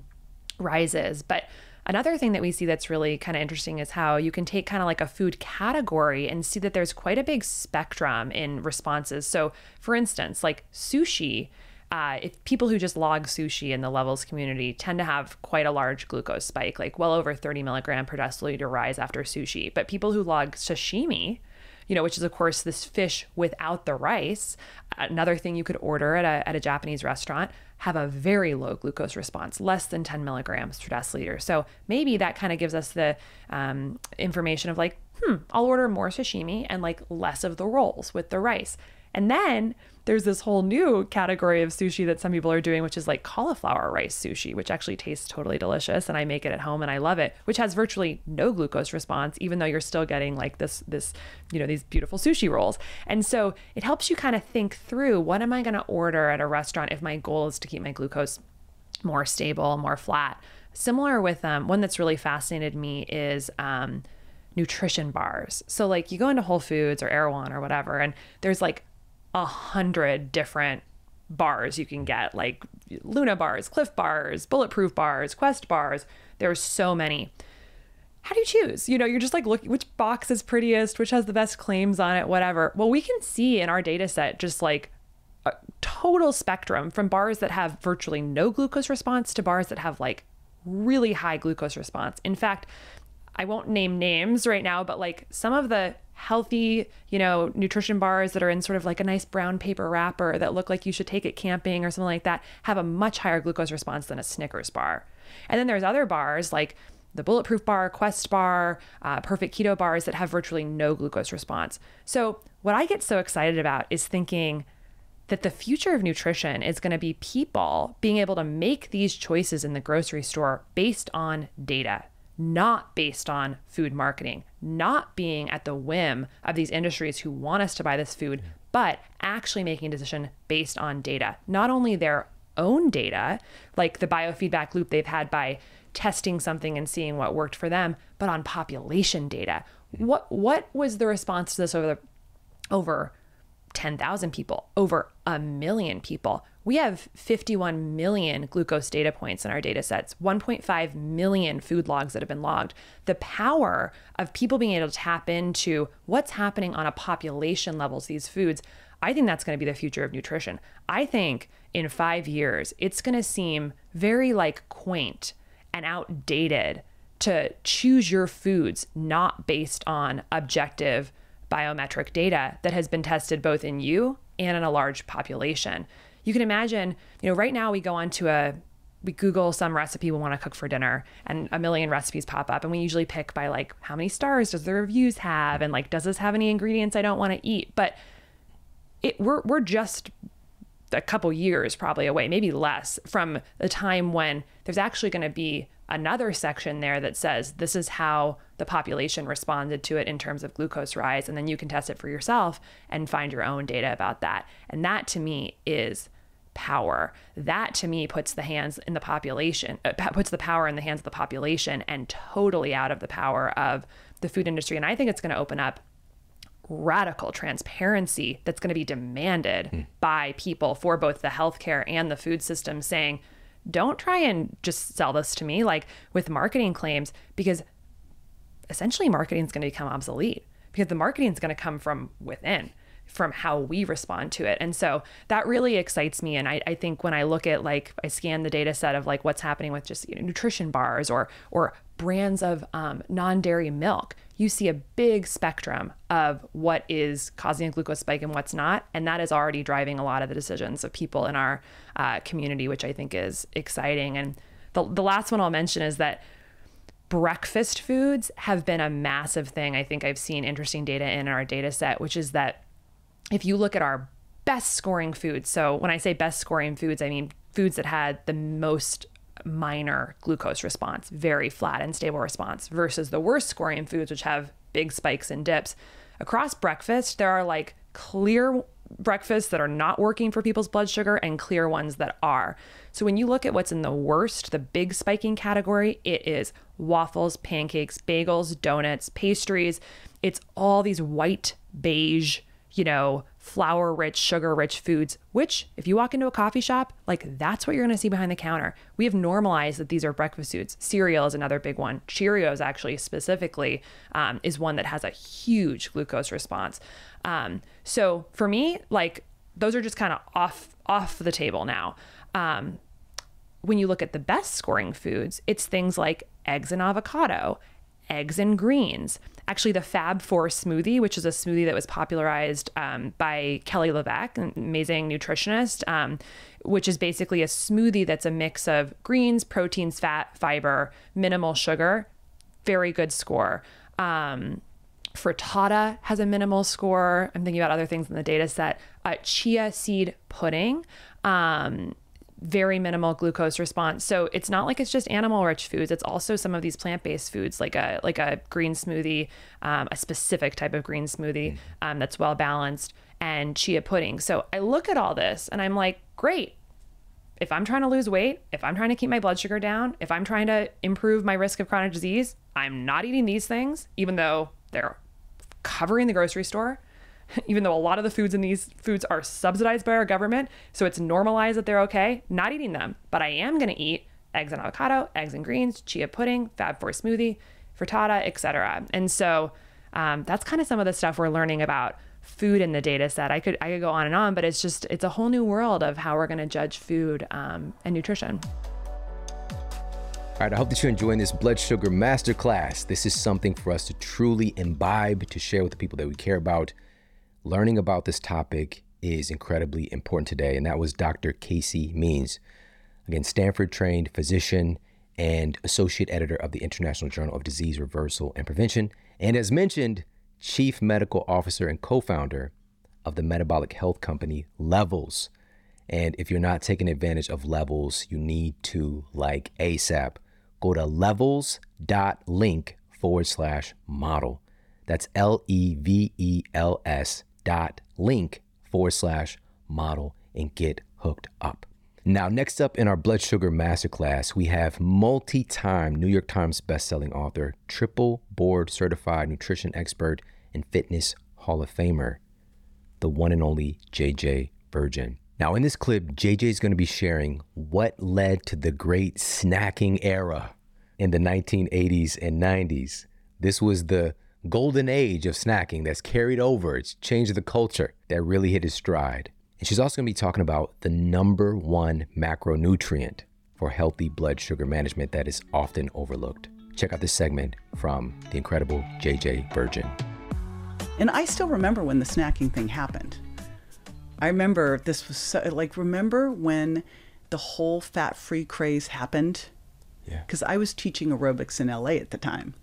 rises but Another thing that we see that's really kind of interesting is how you can take kind of like a food category and see that there's quite a big spectrum in responses. So, for instance, like sushi, uh, if people who just log sushi in the levels community tend to have quite a large glucose spike, like well over 30 milligram per deciliter rise after sushi. But people who log sashimi, you know, which is of course this fish without the rice. Another thing you could order at a, at a Japanese restaurant have a very low glucose response, less than 10 milligrams per deciliter. So maybe that kind of gives us the um, information of like, hmm, I'll order more sashimi and like less of the rolls with the rice. And then there's this whole new category of sushi that some people are doing, which is like cauliflower rice sushi, which actually tastes totally delicious. And I make it at home and I love it, which has virtually no glucose response, even though you're still getting like this, this, you know, these beautiful sushi rolls. And so it helps you kind of think through what am I going to order at a restaurant if my goal is to keep my glucose more stable, more flat. Similar with um, one that's really fascinated me is um, nutrition bars. So like you go into Whole Foods or Erewhon or whatever, and there's like a hundred different bars you can get, like Luna bars, Clif bars, Bulletproof bars, Quest bars. There's so many. How do you choose? You know, you're just like looking which box is prettiest, which has the best claims on it, whatever. Well, we can see in our data set just like a total spectrum from bars that have virtually no glucose response to bars that have like really high glucose response. In fact, I won't name names right now, but like some of the healthy, you know, nutrition bars that are in sort of like a nice brown paper wrapper that look like you should take it camping or something like that have a much higher glucose response than a Snickers bar. And then there's other bars like the Bulletproof bar, Quest bar, uh, Perfect Keto bars that have virtually no glucose response. So, what I get so excited about is thinking that the future of nutrition is going to be people being able to make these choices in the grocery store based on data not based on food marketing, not being at the whim of these industries who want us to buy this food, but actually making a decision based on data. Not only their own data, like the biofeedback loop they've had by testing something and seeing what worked for them, but on population data. What what was the response to this over the over 10,000 people, over a million people? we have 51 million glucose data points in our data sets, 1.5 million food logs that have been logged. The power of people being able to tap into what's happening on a population levels, these foods, I think that's going to be the future of nutrition. I think in five years, it's going to seem very like quaint and outdated to choose your foods not based on objective biometric data that has been tested both in you and in a large population you can imagine, you know, right now we go onto a we Google some recipe we want to cook for dinner, and a million recipes pop up, and we usually pick by like how many stars does the reviews have, and like does this have any ingredients I don't want to eat? But it we're we're just a couple years probably away, maybe less, from the time when there's actually going to be another section there that says this is how the population responded to it in terms of glucose rise. And then you can test it for yourself and find your own data about that. And that to me is power. That to me puts the hands in the population, uh, puts the power in the hands of the population and totally out of the power of the food industry. And I think it's going to open up radical transparency that's going to be demanded mm. by people for both the healthcare and the food system saying, don't try and just sell this to me like with marketing claims because essentially marketing is going to become obsolete because the marketing is going to come from within from how we respond to it. And so that really excites me. And I, I think when I look at like I scan the data set of like what's happening with just you know, nutrition bars or or brands of um, non-dairy milk, you see a big spectrum of what is causing a glucose spike and what's not. And that is already driving a lot of the decisions of people in our uh, community, which I think is exciting. And the, the last one I'll mention is that breakfast foods have been a massive thing. I think I've seen interesting data in our data set, which is that if you look at our best scoring foods, so when I say best scoring foods, I mean foods that had the most minor glucose response, very flat and stable response, versus the worst scoring foods, which have big spikes and dips. Across breakfast, there are like clear breakfasts that are not working for people's blood sugar and clear ones that are. So when you look at what's in the worst, the big spiking category, it is waffles, pancakes, bagels, donuts, pastries. It's all these white, beige, you know, flour rich, sugar rich foods, which, if you walk into a coffee shop, like that's what you're to see behind the counter. We have normalized that these are breakfast foods. Cereal is another big one. Cheerios, actually, specifically, um, is one that has a huge glucose response. Um, so for me, like those are just kind of off off the table now. Um, when you look at the best scoring foods, it's things like eggs and avocado, eggs and greens, actually the Fab Four smoothie, which is a smoothie that was popularized um, by Kelly LeVeque, an amazing nutritionist, um, which is basically a smoothie that's a mix of greens, proteins, fat, fiber, minimal sugar. Very good score. Um, frittata has a minimal score. I'm thinking about other things in the data set. Uh, chia seed pudding. Um, very minimal glucose response. So it's not like it's just animal rich foods. It's also some of these plant based foods, like a like a green smoothie, um, a specific type of green smoothie mm. um, that's well balanced, and chia pudding. So I look at all this and I'm like, great. If I'm trying to lose weight, if I'm trying to keep my blood sugar down, if I'm trying to improve my risk of chronic disease, I'm not eating these things, even though they're covering the grocery store even though a lot of the foods in these foods are subsidized by our government, so it's normalized that they're okay, not eating them. But I am going to eat eggs and avocado, eggs and greens, chia pudding, Fab Four smoothie, frittata, etc. And so um, that's kind of some of the stuff we're learning about food in the data set. I could I could go on and on, but it's just it's a whole new world of how we're going to judge food um, and nutrition. All right, I hope that you're enjoying this blood sugar masterclass. This is something for us to truly imbibe, to share with the people that we care about learning about this topic is incredibly important today, and that was Dr. Casey Means. Again, Stanford trained physician and associate editor of the International Journal of Disease Reversal and Prevention, and as mentioned, chief medical officer and co founder of the metabolic health company Levels. And if you're not taking advantage of Levels, you need to like ASAP. Go to levels.link forward slash model. That's L E V E L S dot link forward slash model and get hooked up. Now, next up in our blood sugar masterclass, we have multi time New York Times bestselling author, triple board certified nutrition expert, and fitness Hall of Famer, the one and only JJ Virgin. Now, in this clip, JJ is going to be sharing what led to the great snacking era in the 1980s and 90s. This was the golden age of snacking that's carried over. It's changed the culture that really hit its stride. And she's also going to be talking about the number one macronutrient for healthy blood sugar management that is often overlooked. Check out this segment from the incredible JJ Virgin. And I still remember when the snacking thing happened. I remember this was so, like, remember when the whole fat-free craze happened, Yeah. because I was teaching aerobics in LA at the time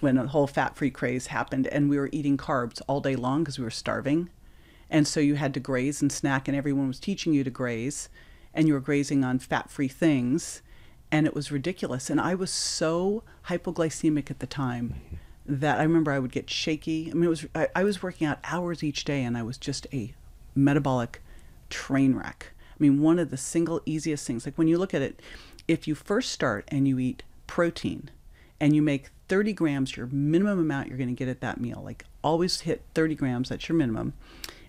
when the whole fat-free craze happened, and we were eating carbs all day long because we were starving, and so you had to graze and snack, and everyone was teaching you to graze, and you were grazing on fat-free things, and it was ridiculous. And I was so hypoglycemic at the time that I remember I would get shaky. I mean, it was I, I was working out hours each day, and I was just a metabolic train wreck. I mean, one of the single easiest things, like when you look at it, if you first start and you eat protein and you make 30 grams your minimum amount you're going to get at that meal, like always hit 30 grams, that's your minimum.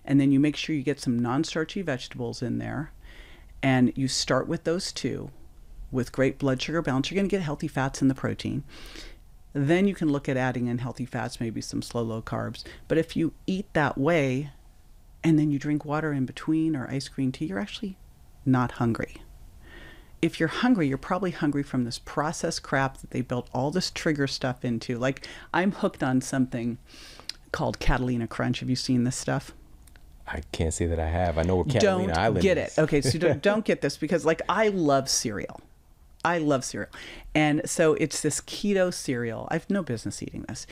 And then you make sure you get some non starchy vegetables in there. And you start with those two with great blood sugar balance. You're going to get healthy fats in the protein. Then you can look at adding in healthy fats, maybe some slow, low carbs. But if you eat that way and then you drink water in between or ice cream tea, you're actually not hungry. If you're hungry, you're probably hungry from this processed crap that they built all this trigger stuff into. Like I'm hooked on something called Catalina Crunch. Have you seen this stuff? I can't say that I have. I know where Catalina don't Island get is. it. Okay, so don't, don't get this because like I love cereal. I love cereal. And so it's this keto cereal. I've no business eating this.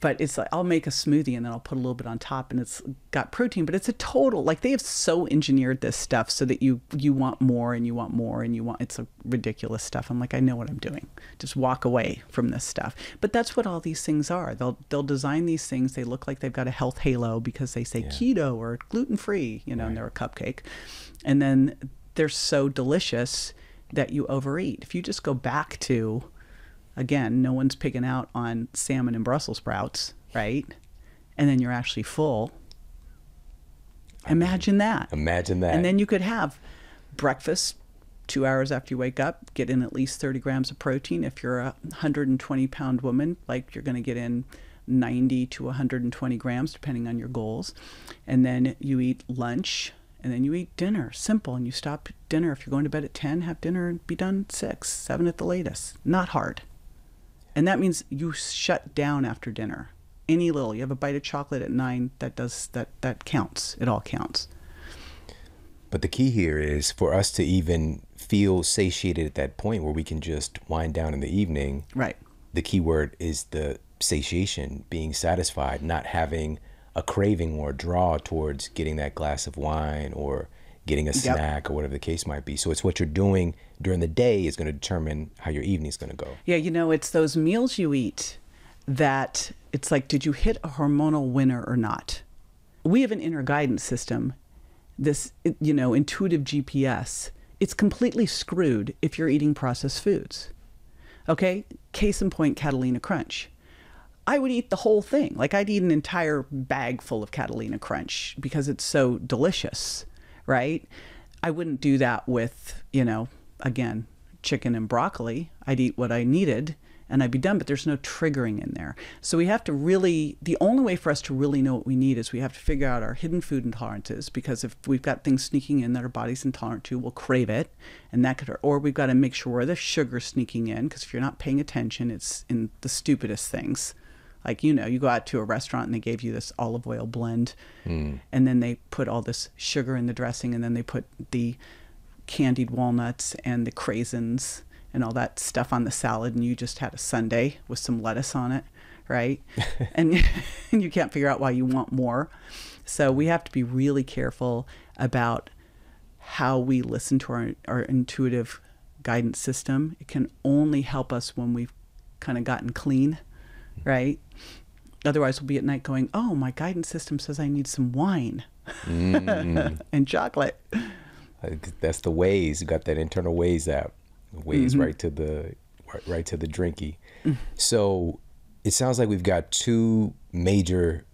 But it's like I'll make a smoothie and then I'll put a little bit on top and it's got protein, but it's a total like they have so engineered this stuff so that you you want more and you want more and you want it's a ridiculous stuff. I'm like I know what I'm doing. Just walk away from this stuff. But that's what all these things are. They'll they'll design these things they look like they've got a health halo because they say keto or gluten-free, you know, and they're a cupcake. And then they're so delicious that you overeat. If you just go back to, again, no one's picking out on salmon and Brussels sprouts, right? And then you're actually full. Imagine that. Imagine that. And then you could have breakfast two hours after you wake up, get in at least 30 grams of protein. If you're a 120 pound woman, like you're going to get in 90 to 120 grams, depending on your goals. And then you eat lunch and then you eat dinner. Simple. And you stop dinner. If you're going to bed at 10, have dinner and be done 6, 7 at the latest. Not hard. And that means you shut down after dinner. Any little, you have a bite of chocolate at 9, that does that that counts. It all counts. But the key here is for us to even feel satiated at that point where we can just wind down in the evening. Right. The key word is the satiation, being satisfied, not having a craving or a draw towards getting that glass of wine or getting a snack or whatever the case might be. So it's what you're doing during the day is going to determine how your evening's going to go. Yeah, you know, it's those meals you eat that it's like, did you hit a hormonal winner or not? We have an inner guidance system, this, you know, intuitive GPS. It's completely screwed if you're eating processed foods. Okay? Case in point, Catalina Crunch. I would eat the whole thing. Like I'd eat an entire bag full of Catalina Crunch because it's so delicious, right? I wouldn't do that with, you know, again, chicken and broccoli. I'd eat what I needed and I'd be done, but there's no triggering in there. So we have to really, the only way for us to really know what we need is we have to figure out our hidden food intolerances because if we've got things sneaking in that our body's intolerant to, we'll crave it. And that could, or we've got to make sure where the sugar's sneaking in because if you're not paying attention, it's in the stupidest things like you know you go out to a restaurant and they gave you this olive oil blend hmm. and then they put all this sugar in the dressing and then they put the candied walnuts and the craisins and all that stuff on the salad and you just had a sundae with some lettuce on it right? And, and you can't figure out why you want more. So we have to be really careful about how we listen to our, our intuitive guidance system. It can only help us when we've kind of gotten clean right? Otherwise, we'll be at night going, "Oh, my guidance system says I need some wine mm. and chocolate." That's the Waze. You got that internal Waze app. Waze mm-hmm. right to the right, right to the drinky. Mm. So it sounds like we've got two major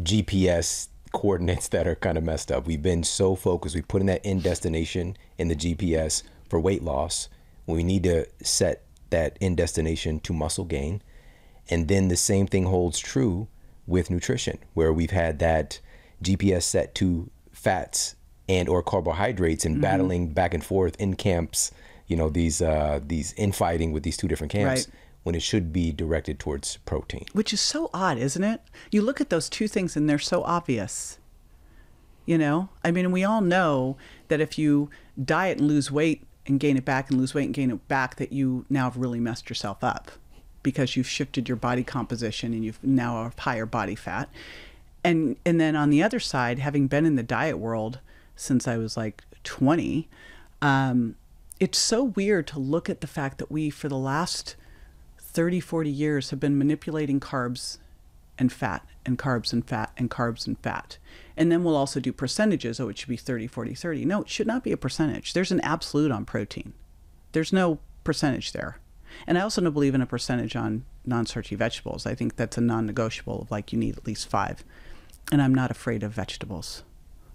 GPS coordinates that are kind of messed up. We've been so focused. We put in that end destination in the GPS for weight loss. We need to set that end destination to muscle gain. And then the same thing holds true with nutrition, where we've had that GPS set to fats and or carbohydrates and battling back and forth in camps, you know, these uh these infighting with these two different camps Right. when it should be directed towards protein. Which is so odd, isn't it? You look at those two things and they're so obvious. You know, I mean, we all know that if you diet and lose weight and gain it back and lose weight and gain it back, that you now have really messed yourself up because you've shifted your body composition and you've now have higher body fat. And and then on the other side, having been in the diet world since I was like 20, um, it's so weird to look at the fact that we, for the last 30, 40 years, have been manipulating carbs and fat and carbs and fat and carbs and fat. And then we'll also do percentages. Oh, it should be 30, 40, 30. No, it should not be a percentage. There's an absolute on protein, there's no percentage there. And I also don't believe in a percentage on non starchy vegetables. I think that's a non negotiable of like you need at least five. And I'm not afraid of vegetables.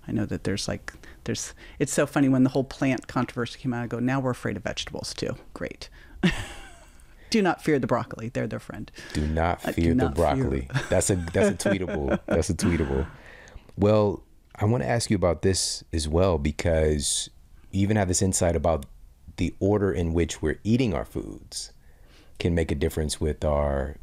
I know that there's like, there's, it's so funny when the whole plant controversy came out, I go, now we're afraid of vegetables too. Great. do not fear the broccoli. They're their friend. Do not Uh, fear do the not fear- broccoli. That's a that's a tweetable. That's a tweetable. Well, I want to ask you about this as well because you even have this insight about the order in which we're eating our foods can make a difference with our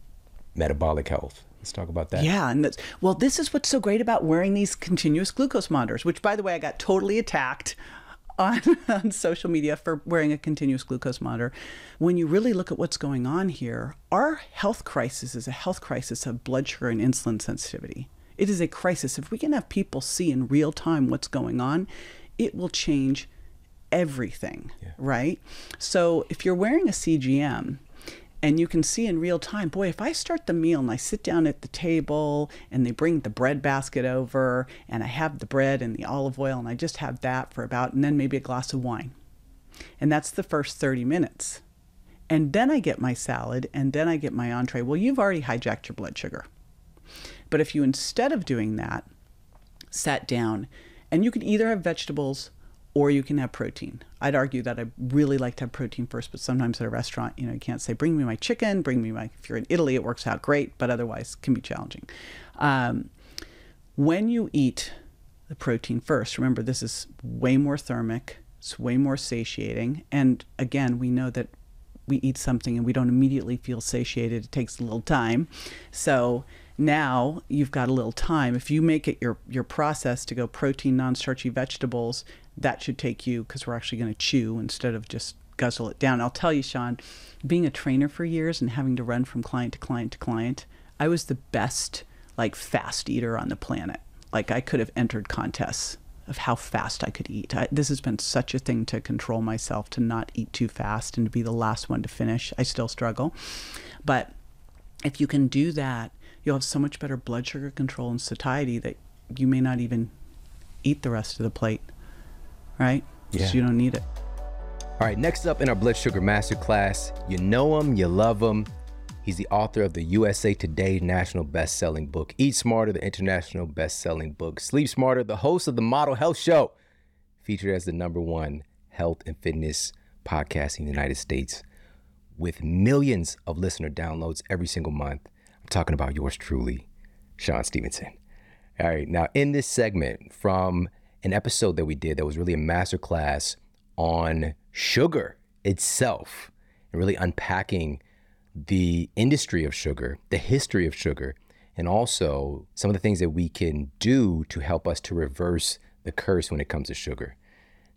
metabolic health. Let's talk about that. Yeah, and well, this is what's so great about wearing these continuous glucose monitors, which, by the way, I got totally attacked on, on social media for wearing a continuous glucose monitor. When you really look at what's going on here, our health crisis is a health crisis of blood sugar and insulin sensitivity. It is a crisis. If we can have people see in real time what's going on, it will change everything, right? So if you're wearing a CGM, and you can see in real time boy if i start the meal and i sit down at the table and they bring the bread basket over and i have the bread and the olive oil and i just have that for about and then maybe a glass of wine and that's the first 30 minutes and then i get my salad and then i get my entree well you've already hijacked your blood sugar but if you instead of doing that sat down and you can either have vegetables or you can have protein. I'd argue that I really like to have protein first, but sometimes at a restaurant, you know, you can't say, bring me my chicken, bring me my, if you're in Italy, it works out great, but otherwise can be challenging. Um, when you eat the protein first, remember this is way more thermic, it's way more satiating. And again, we know that we eat something and we don't immediately feel satiated. It takes a little time. So now you've got a little time. If you make it your, your process to go protein, non starchy vegetables, that should take you because we're actually going to chew instead of just guzzle it down. I'll tell you, Shawn, being a trainer for years and having to run from client to client to client, I was the best like fast eater on the planet. Like I could have entered contests of how fast I could eat. I, this has been such a thing to control myself to not eat too fast and to be the last one to finish. I still struggle. But if you can do that, you'll have so much better blood sugar control and satiety that you may not even eat the rest of the plate. Right? Yeah. So you don't need it. All right, next up in our blood sugar masterclass, you know him, you love him. He's the author of the USA Today national best-selling book, Eat Smarter, the international best-selling book, Sleep Smarter, the host of the Model Health Show, featured as the number one health and fitness podcast in the United States, with millions of listener downloads every single month. Talking about yours truly, Shawn Stevenson. All right, now in this segment from an episode that we did that was really a masterclass on sugar itself and really unpacking the industry of sugar, the history of sugar, and also some of the things that we can do to help us to reverse the curse when it comes to sugar.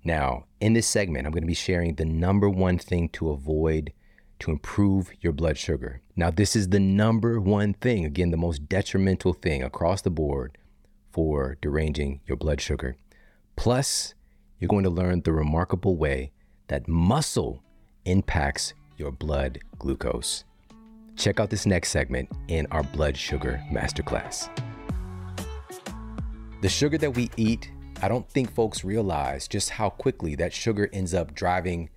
Now, in this segment, I'm going to be sharing the number one thing to avoid to improve your blood sugar. Now, this is the number one thing, again, the most detrimental thing across the board for deranging your blood sugar. Plus, you're going to learn the remarkable way that muscle impacts your blood glucose. Check out this next segment in our blood sugar masterclass. The sugar that we eat, I don't think folks realize just how quickly that sugar ends up driving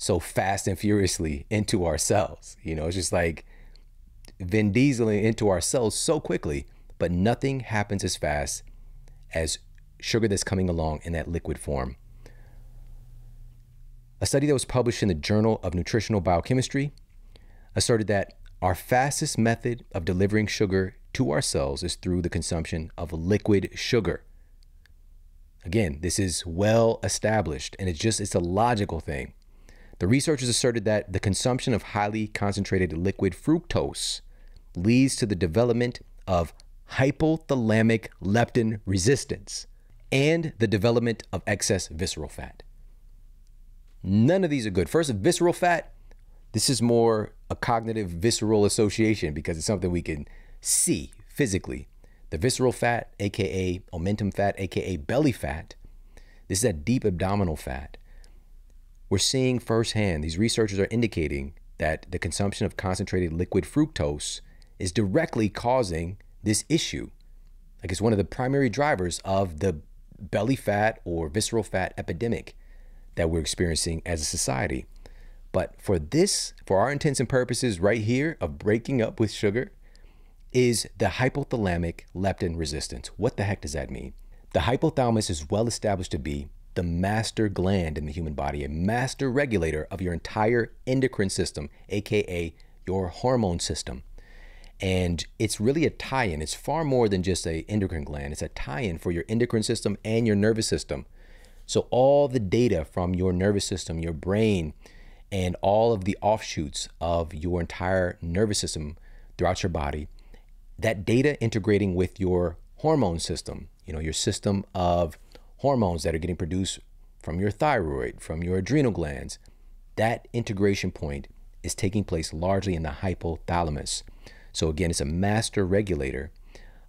so fast and furiously into ourselves. You know, it's just like Vin Dieseling into ourselves so quickly, but nothing happens as fast as sugar that's coming along in that liquid form. A study that was published in the Journal of Nutritional Biochemistry asserted that our fastest method of delivering sugar to our cells is through the consumption of liquid sugar. Again, this is well established and it's just it's a logical thing. The researchers asserted that the consumption of highly concentrated liquid fructose leads to the development of hypothalamic leptin resistance. and the development of excess visceral fat. None of these are good. First, visceral fat, this is more a cognitive visceral association because it's something we can see physically. The visceral fat, aka omentum fat, aka belly fat, this is that deep abdominal fat. We're seeing firsthand, these researchers are indicating that the consumption of concentrated liquid fructose is directly causing this issue. Like it's one of the primary drivers of the belly fat or visceral fat epidemic that we're experiencing as a society. But for this, for our intents and purposes, right here of breaking up with sugar, is the hypothalamic leptin resistance. What the heck does that mean? The hypothalamus is well established to be the master gland in the human body, a master regulator of your entire endocrine system, aka your hormone system. And it's really a tie in. It's far more than just a endocrine gland. It's a tie in for your endocrine system and your nervous system. So, all the data from your nervous system, your brain, and all of the offshoots of your entire nervous system throughout your body, that data integrating with your hormone system, you know, your system of hormones that are getting produced from your thyroid, from your adrenal glands, that integration point is taking place largely in the hypothalamus. So, again, it's a master regulator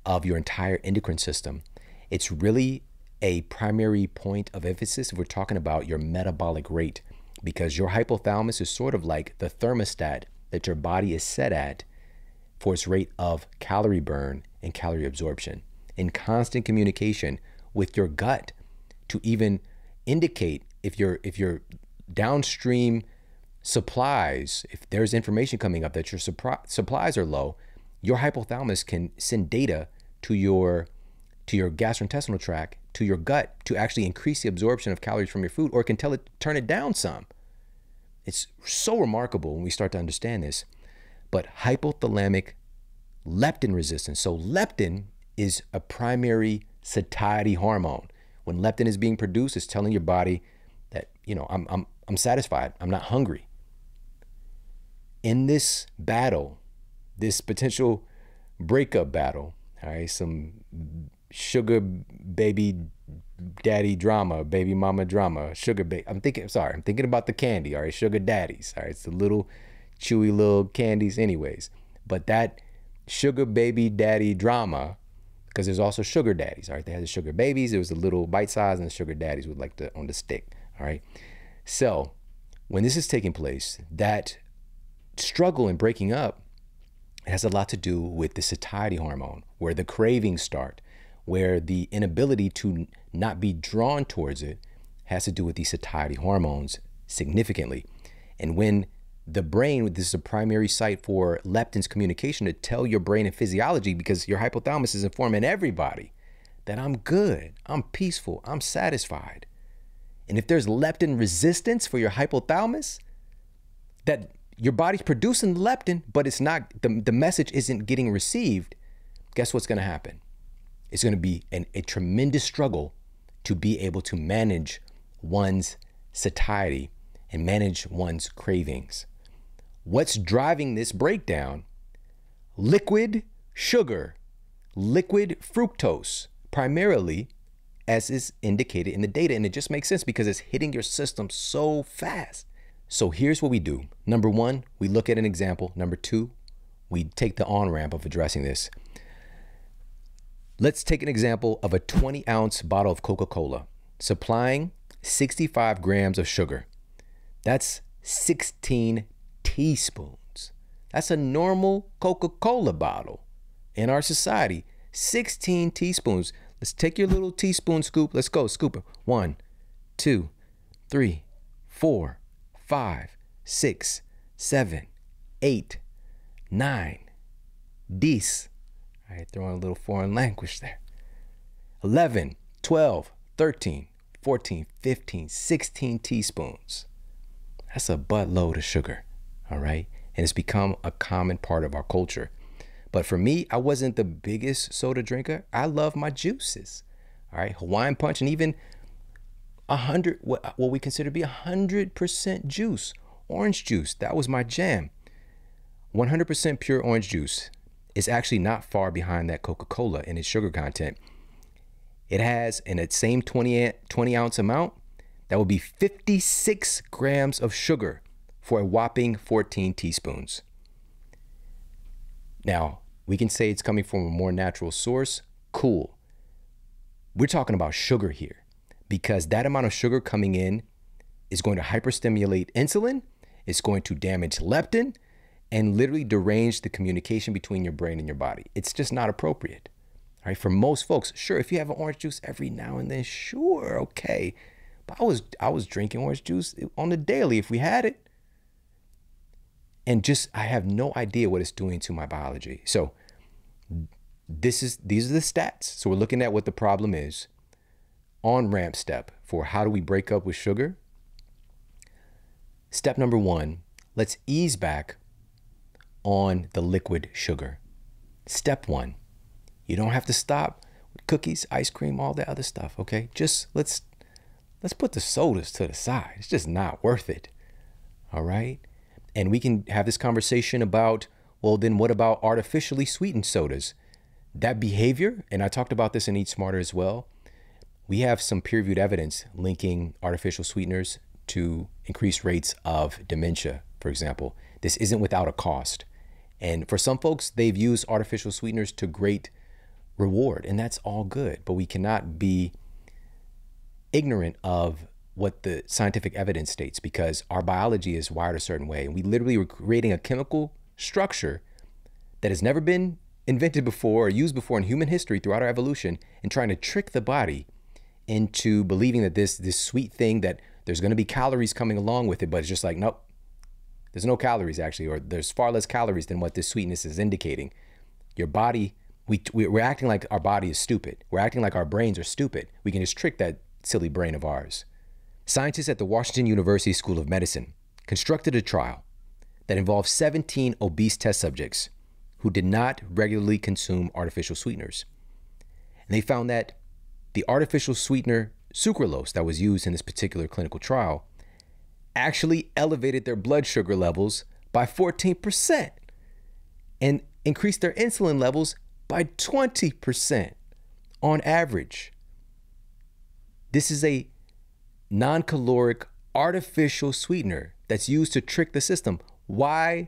of your entire endocrine system. It's really a primary point of emphasis if we're talking about your metabolic rate, because your hypothalamus is sort of like the thermostat that your body is set at for its rate of calorie burn and calorie absorption in constant communication with your gut to even indicate if your if your downstream supplies if there's information coming up that your supplies are low your hypothalamus can send data to your to your gastrointestinal tract to your gut to actually increase the absorption of calories from your food or it can tell it turn it down some it's so remarkable when we start to understand this but hypothalamic leptin resistance so leptin is a primary satiety hormone. When leptin is being produced, it's telling your body that, you know, I'm, I'm, I'm satisfied, I'm not hungry. In this battle, this potential breakup battle, all right, some sugar baby daddy drama, baby mama drama, sugar baby. I'm thinking, sorry, I'm thinking about the candy, all right, sugar daddies, all right, it's the little chewy little candies, anyways. But that sugar baby daddy drama because there's also sugar daddies. All right, they had the sugar babies. It was the little bite size, and the sugar daddies would like the on the stick. All right, so when this is taking place, that struggle in breaking up has a lot to do with the satiety hormone, where the cravings start, where the inability to not be drawn towards it has to do with these satiety hormones significantly. And when the brain, this is a primary site for leptin's communication to tell your brain and physiology because your hypothalamus is informing everybody that I'm good, I'm peaceful, I'm satisfied. And if there's leptin resistance for your hypothalamus, that your body's producing leptin, but it's not, the, the message isn't getting received, guess what's gonna happen? It's gonna be an, a tremendous struggle to be able to manage one's satiety and manage one's cravings. What's driving this breakdown? Liquid sugar, liquid fructose, primarily, as is indicated in the data. And it just makes sense because it's hitting your system so fast. So here's what we do. Number one, we look at an example. Number two, we take the on ramp of addressing this. Let's take an example of a 20 ounce bottle of Coca Cola supplying 65 grams of sugar. That's 16 teaspoons. That's a normal Coca Cola bottle in our society. 16 teaspoons. Let's take your little teaspoon scoop. Let's go. Scoop it. One, two, three, four, five, six, seven, eight, nine. Dis. All right, throwing a little foreign language there. 11, 12, 13, 14, 15, 16 teaspoons. That's a buttload of sugar all right? And it's become a common part of our culture. But for me, I wasn't the biggest soda drinker. I love my juices, all right? Hawaiian Punch and even a hundred, what, what we consider to be a hundred percent juice, orange juice. That was my jam. 100% pure orange juice is actually not far behind that Coca Cola in its sugar content. it has in its same 20, 20 ounce amount, that would be 56 grams of sugar for a whopping 14 teaspoons. Now, we can say it's coming from a more natural source. Cool. We're talking about sugar here because that amount of sugar coming in is going to hyperstimulate insulin, it's going to damage leptin, and literally derange the communication between your brain and your body. It's just not appropriate. All right, for most folks, sure, if you have an orange juice every now and then, sure, okay. But I was I was drinking orange juice on the daily if we had it. And just I have no idea what it's doing to my biology. So this is these are the stats. So we're looking at what the problem is. On ramp step for how do we break up with sugar? Step number 1, let's ease back on the liquid sugar. Step 1. You don't have to stop with cookies, ice cream, all that other stuff, okay? Just let's let's put the sodas to the side. It's just not worth it. All right? And we can have this conversation about well, then what about artificially sweetened sodas? That behavior, and I talked about this in Eat Smarter as well. We have some peer reviewed evidence linking artificial sweeteners to increased rates of dementia, for example. This isn't without a cost. And for some folks, they've used artificial sweeteners to great reward, and that's all good. But we cannot be ignorant of what the scientific evidence states because our biology is wired a certain way. And we literally are creating a chemical structure that has never been invented before or used before in human history throughout our evolution and trying to trick the body into believing that this this sweet thing that there's going to be calories coming along with it but it's just like nope. There's no calories actually or there's far less calories than what this sweetness is indicating. Your body we, we're acting like our body is stupid. We're acting like our brains are stupid. We can just trick that silly brain of ours scientists at the washington university school of medicine constructed a trial that involved 17 obese test subjects who did not regularly consume artificial sweeteners. And they found that the artificial sweetener sucralose that was used in this particular clinical trial actually elevated their blood sugar levels by 14% and increased their insulin levels by 20% on average. This is a non caloric artificial sweetener that's used to trick the system. Why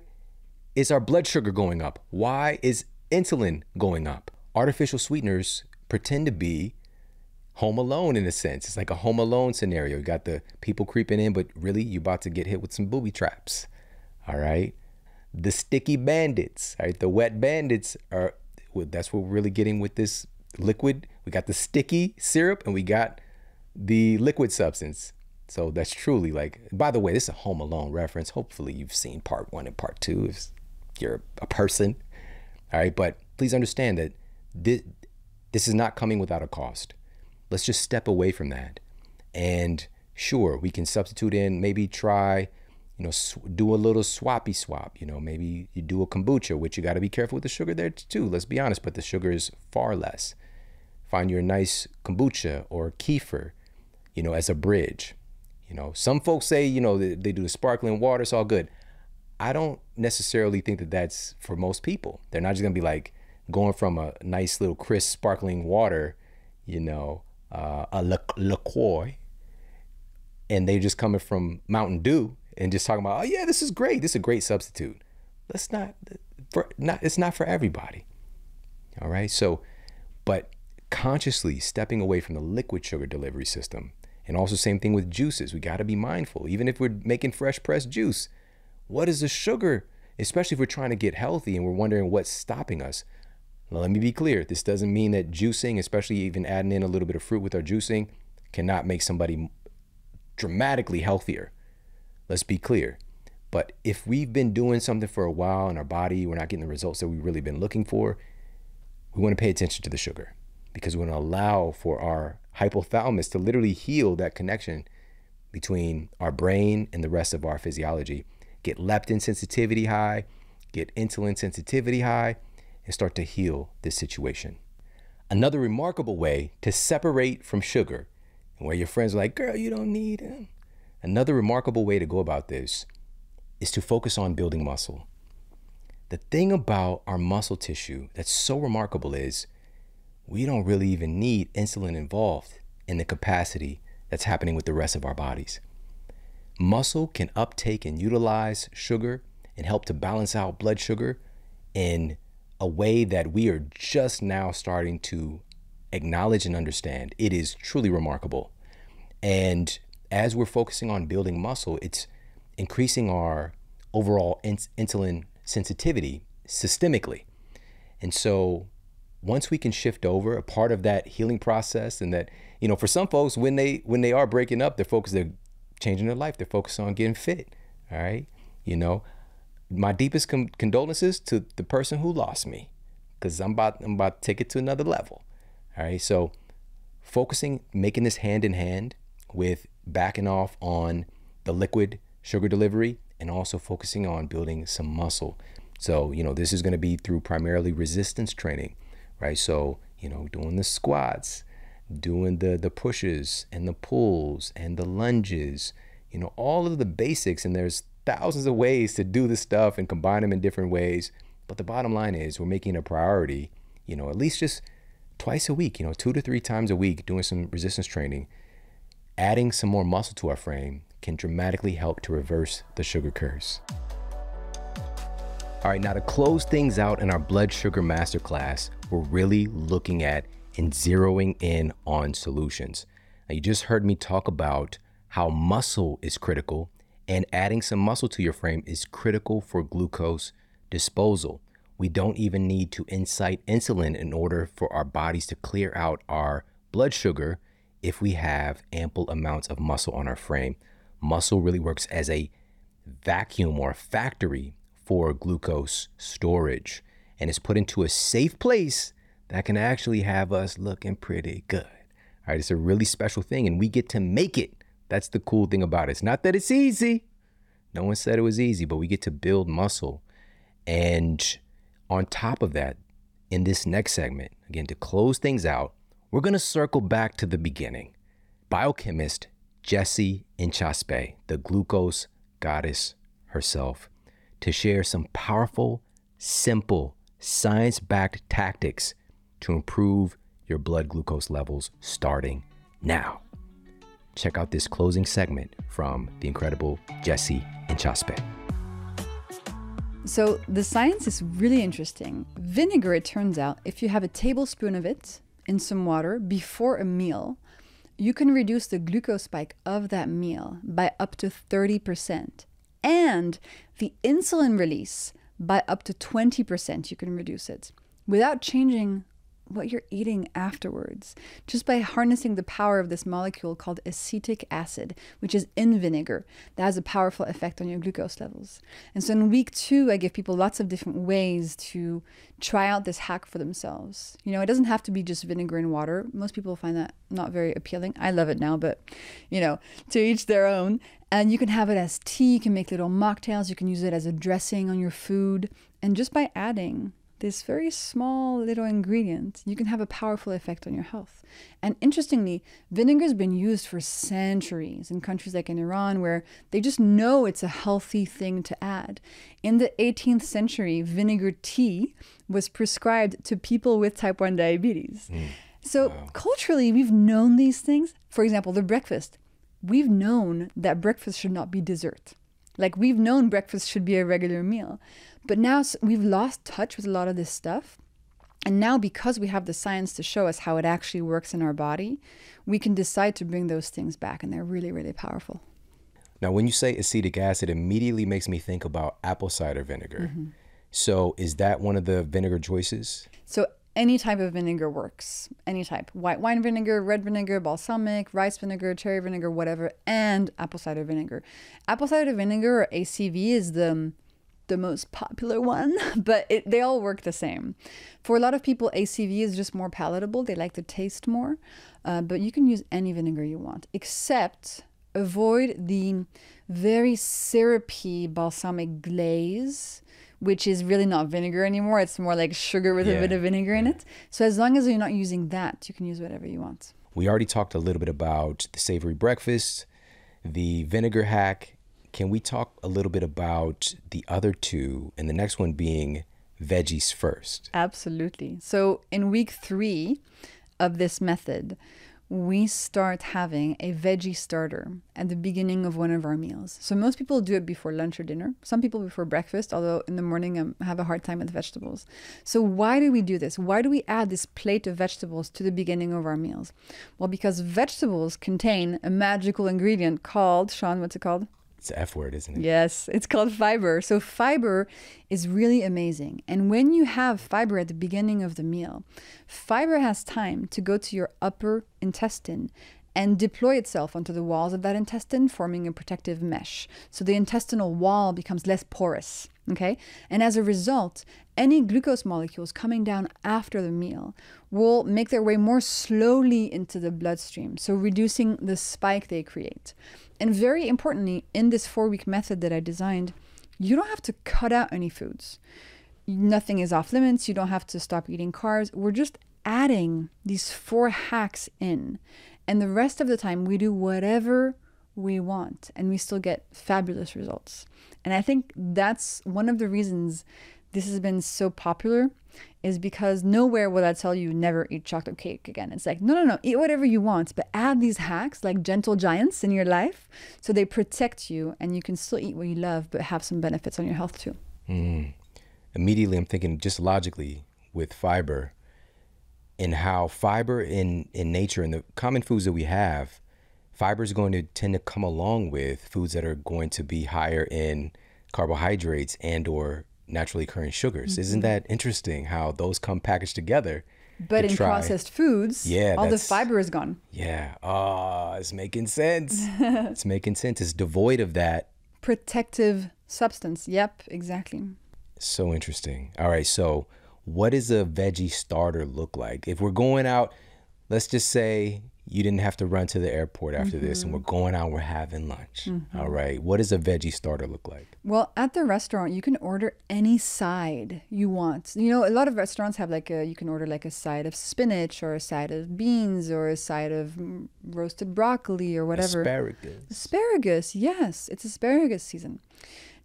is our blood sugar going up? Why is insulin going up? Artificial sweeteners pretend to be home alone in a sense. It's like a home alone scenario. You got the people creeping in, but really you're about to get hit with some booby traps. All right. The sticky bandits, right? The wet bandits are that's what we're really getting with this liquid. We got the sticky syrup and we got the liquid substance. So that's truly like, by the way, this is a Home Alone reference. Hopefully you've seen part one and part two if you're a person. All right. But please understand that this, this is not coming without a cost. Let's just step away from that. And sure, we can substitute in, maybe try, you know, do a little swappy swap. You know, maybe you do a kombucha, which you got to be careful with the sugar there too. Let's be honest, but the sugar is far less. Find your nice kombucha or kefir, you know, as a bridge. You know, some folks say, you know, they, they do the sparkling water, it's all good. I don't necessarily think that that's for most people. They're not just gonna be like going from a nice little crisp sparkling water, you know, uh, a LaCroix, and they're just coming from Mountain Dew and just talking about, oh yeah, this is great. This is a great substitute. Let's not for not. It's not for everybody. All right. So, but consciously stepping away from the liquid sugar delivery system, and also same thing with juices. We got to be mindful. Even if we're making fresh pressed juice, what is the sugar? Especially if we're trying to get healthy and we're wondering what's stopping us. Now, let me be clear. This doesn't mean that juicing, especially even adding in a little bit of fruit with our juicing, cannot make somebody dramatically healthier. Let's be clear. But if we've been doing something for a while in our body, we're not getting the results that we've really been looking for, we want to pay attention to the sugar because we want to allow for our hypothalamus to literally heal that connection between our brain and the rest of our physiology. Get leptin sensitivity high, get insulin sensitivity high, and start to heal this situation. Another remarkable way to separate from sugar, and where your friends are like, girl, you don't need it. Another remarkable way to go about this is to focus on building muscle. The thing about our muscle tissue that's so remarkable is we don't really even need insulin involved in the capacity that's happening with the rest of our bodies. Muscle can uptake and utilize sugar and help to balance out blood sugar in a way that we are just now starting to acknowledge and understand. It is truly remarkable. And as we're focusing on building muscle, it's increasing our overall insulin sensitivity systemically. And so once we can shift over a part of that healing process and that, you know, for some folks when they when they are breaking up, they're focused they're changing their life, they're focused on getting fit. All right. You know, my deepest con- condolences to the person who lost me because I'm about I'm about to take it to another level. All right, so focusing, making this hand in hand with backing off on the liquid sugar delivery and also focusing on building some muscle. So you know this is going to be through primarily resistance training, right? So you know doing the squats, doing the the pushes and the pulls and the lunges, you know all of the basics, and there's thousands of ways to do this stuff and combine them in different ways. But the bottom line is we're making a priority, you know, at least just twice a week, you know, two to three times a week doing some resistance training. Adding some more muscle to our frame can dramatically help to reverse the sugar curse. All right, now to close things out in our blood sugar masterclass, we're really looking at and zeroing in on solutions. Now, you just heard me talk about how muscle is critical and adding some muscle to your frame is critical for glucose disposal. We don't even need to incite insulin in order for our bodies to clear out our blood sugar if we have ample amounts of muscle on our frame. Muscle really works as a vacuum or factory for glucose storage and is put into a safe place that can actually have us looking pretty good. All right, it's a really special thing and we get to make it that's the cool thing about it. It's not that it's easy. No one said it was easy, but we get to build muscle. And on top of that, in this next segment, again, to close things out, we're going to circle back to the beginning. Biochemist Jessie Inchauspé, the glucose goddess herself, to share some powerful, simple, science backed tactics to improve your blood glucose levels starting now check out this closing segment from the incredible Jessie Inchauspé. So the science is really interesting. Vinegar, it turns out, if you have a tablespoon of it in some water before a meal, you can reduce the glucose spike of that meal by up to 30%. And the insulin release by up to 20%, you can reduce it without changing what you're eating afterwards, just by harnessing the power of this molecule called acetic acid, which is in vinegar, that has a powerful effect on your glucose levels. And so in week two, I give people lots of different ways to try out this hack for themselves. You know, it doesn't have to be just vinegar and water. Most people find that not very appealing. I love it now, but you know, to each their own. And you can have it as tea, you can make little mocktails, you can use it as a dressing on your food. And just by adding this very small little ingredient, you can have a powerful effect on your health. And interestingly, vinegar has been used for centuries in countries like in Iran, where they just know it's a healthy thing to add. In the 18th century, vinegar tea was prescribed to people with type 1 diabetes. Mm. So, wow. culturally, we've known these things. For example, the breakfast. We've known that breakfast should not be dessert. Like, we've known breakfast should be a regular meal. But now we've lost touch with a lot of this stuff. And now, because we have the science to show us how it actually works in our body, we can decide to bring those things back. And they're really, really powerful. Now, when you say acetic acid, immediately makes me think about apple cider vinegar. Mm-hmm. So, is that one of the vinegar choices? So, any type of vinegar works. Any type. White wine vinegar, red vinegar, balsamic, rice vinegar, cherry vinegar, whatever, and apple cider vinegar. Apple cider vinegar or ACV is the the most popular one, but it, they all work the same. For a lot of people, ACV is just more palatable. They like the taste more, uh, but you can use any vinegar you want, except avoid the very syrupy balsamic glaze, which is really not vinegar anymore. It's more like sugar with yeah. a bit of vinegar in it. So as long as you're not using that, you can use whatever you want. We already talked a little bit about the savory breakfast, the vinegar hack, can we talk a little bit about the other two, and the next one being veggies first. Absolutely. So in week three of this method, we start having a veggie starter at the beginning of one of our meals. So most people do it before lunch or dinner. Some people before breakfast, although in the morning um, I have a hard time with vegetables. So why do we do this? Why do we add this plate of vegetables to the beginning of our meals? Well, because vegetables contain a magical ingredient called, Shawn, what's it called? It's F word, isn't it? Yes, it's called fiber. So, fiber is really amazing. And when you have fiber at the beginning of the meal, fiber has time to go to your upper intestine and deploy itself onto the walls of that intestine, forming a protective mesh. So, the intestinal wall becomes less porous. Okay. And as a result, any glucose molecules coming down after the meal will make their way more slowly into the bloodstream, so reducing the spike they create. And very importantly, in this four week method that I designed, you don't have to cut out any foods. Nothing is off limits. You don't have to stop eating carbs. We're just adding these four hacks in. And the rest of the time, we do whatever we want and we still get fabulous results. And I think that's one of the reasons this has been so popular is because nowhere will I tell you never eat chocolate cake again. It's like, no, no, no, eat whatever you want, but add these hacks like gentle giants in your life so they protect you and you can still eat what you love, but have some benefits on your health too. Mm. Immediately, I'm thinking just logically with fiber and how fiber in, in nature and the common foods that we have, fiber is going to tend to come along with foods that are going to be higher in carbohydrates and or naturally occurring sugars. Mm-hmm. Isn't that interesting how those come packaged together? But in try. processed foods, yeah, all the fiber is gone. Yeah. Oh, it's making sense. it's making sense. It's devoid of that protective substance. Yep, exactly. So interesting. All right, so what does a veggie starter look like? If we're going out, let's just say you didn't have to run to the airport after mm-hmm. this and we're mm-hmm. going out we're having lunch. Mm-hmm. All right. What does a veggie starter look like? Well at the restaurant you can order any side you want. You know a lot of restaurants have like a you can order like a side of spinach or a side of beans or a side of roasted broccoli or whatever. Asparagus. Asparagus yes. It's asparagus season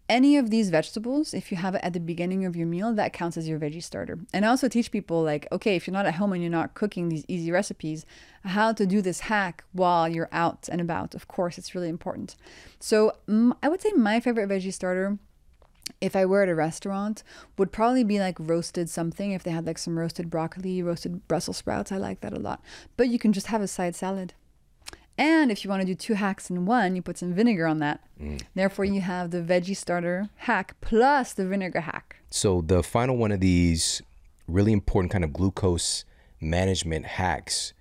any of these vegetables, if you have it at the beginning of your meal, that counts as your veggie starter. And I also teach people, like, okay, if you're not at home and you're not cooking these easy recipes, how to do this hack while you're out and about. Of course, it's really important. So I would say my favorite veggie starter if I were at a restaurant, would probably be like roasted something. If they had like some roasted broccoli, roasted Brussels sprouts, I like that a lot. But you can just have a side salad. And if you want to do two hacks in one, you put some vinegar on that. Mm. Therefore, you have the veggie starter hack plus the vinegar hack. So, the final one of these really important kind of glucose management hacks.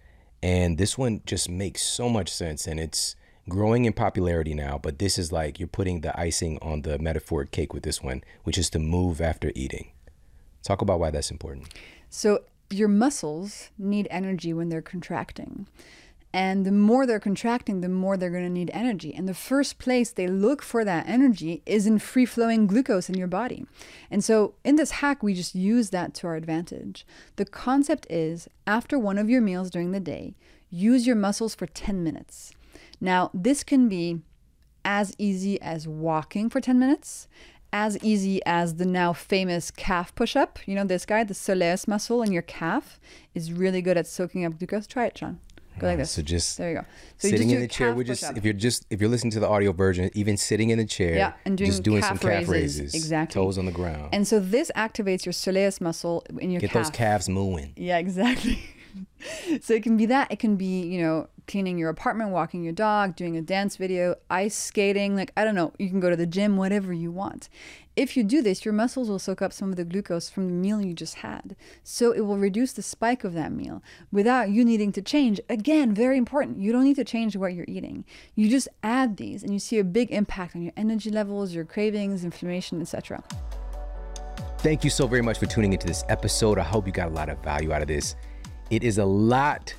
And this one just makes so much sense. And it's growing in popularity now. But this is like you're putting the icing on the metaphoric cake with this one, which is to move after eating. Talk about why that's important. So, your muscles need energy when they're contracting. And the more they're contracting, the more they're going to need energy. And the first place they look for that energy is in free flowing glucose in your body. And so in this hack, we just use that to our advantage. The concept is after one of your meals during the day, use your muscles for 10 minutes. Now, this can be as easy as walking for 10 minutes, as easy as the now famous calf push up. You know, this guy, the soleus muscle in your calf, is really good at soaking up glucose. Try it, Shawn. Go like this. So just there you go. So you just sitting in the chair. We're just if you're just if you're listening to the audio version, even sitting in the chair, yeah, and doing just doing calf some calf raises, raises, exactly, toes on the ground. And so this activates your soleus muscle in your get calf. those calves moving. Yeah, exactly. so it can be that. It can be you know cleaning your apartment, walking your dog, doing a dance video, ice skating. Like I don't know. You can go to the gym, whatever you want. If you do this, your muscles will soak up some of the glucose from the meal you just had. So it will reduce the spike of that meal without you needing to change. Again, very important. You don't need to change what you're eating. You just add these and you see a big impact on your energy levels, your cravings, inflammation, etc. Thank you so very much for tuning into this episode. I hope you got a lot of value out of this. It is a lot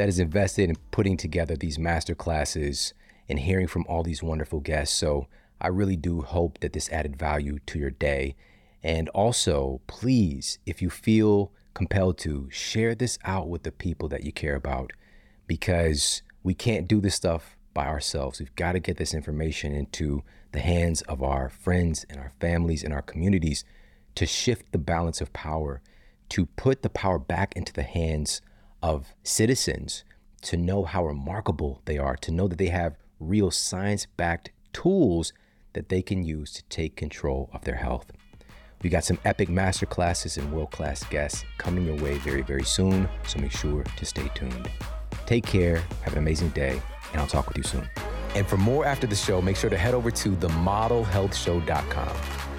that is invested in putting together these master classes and hearing from all these wonderful guests. So I really do hope that this added value to your day. And also, please, if you feel compelled to, share this out with the people that you care about because we can't do this stuff by ourselves. We've got to get this information into the hands of our friends and our families and our communities to shift the balance of power, to put the power back into the hands of citizens, to know how remarkable they are, to know that they have real science backed tools that they can use to take control of their health. We got some epic masterclasses and world class guests coming your way very, very soon, so make sure to stay tuned. Take care, have an amazing day, and I'll talk with you soon. And for more after the show, make sure to head over to themodelhealthshow.com.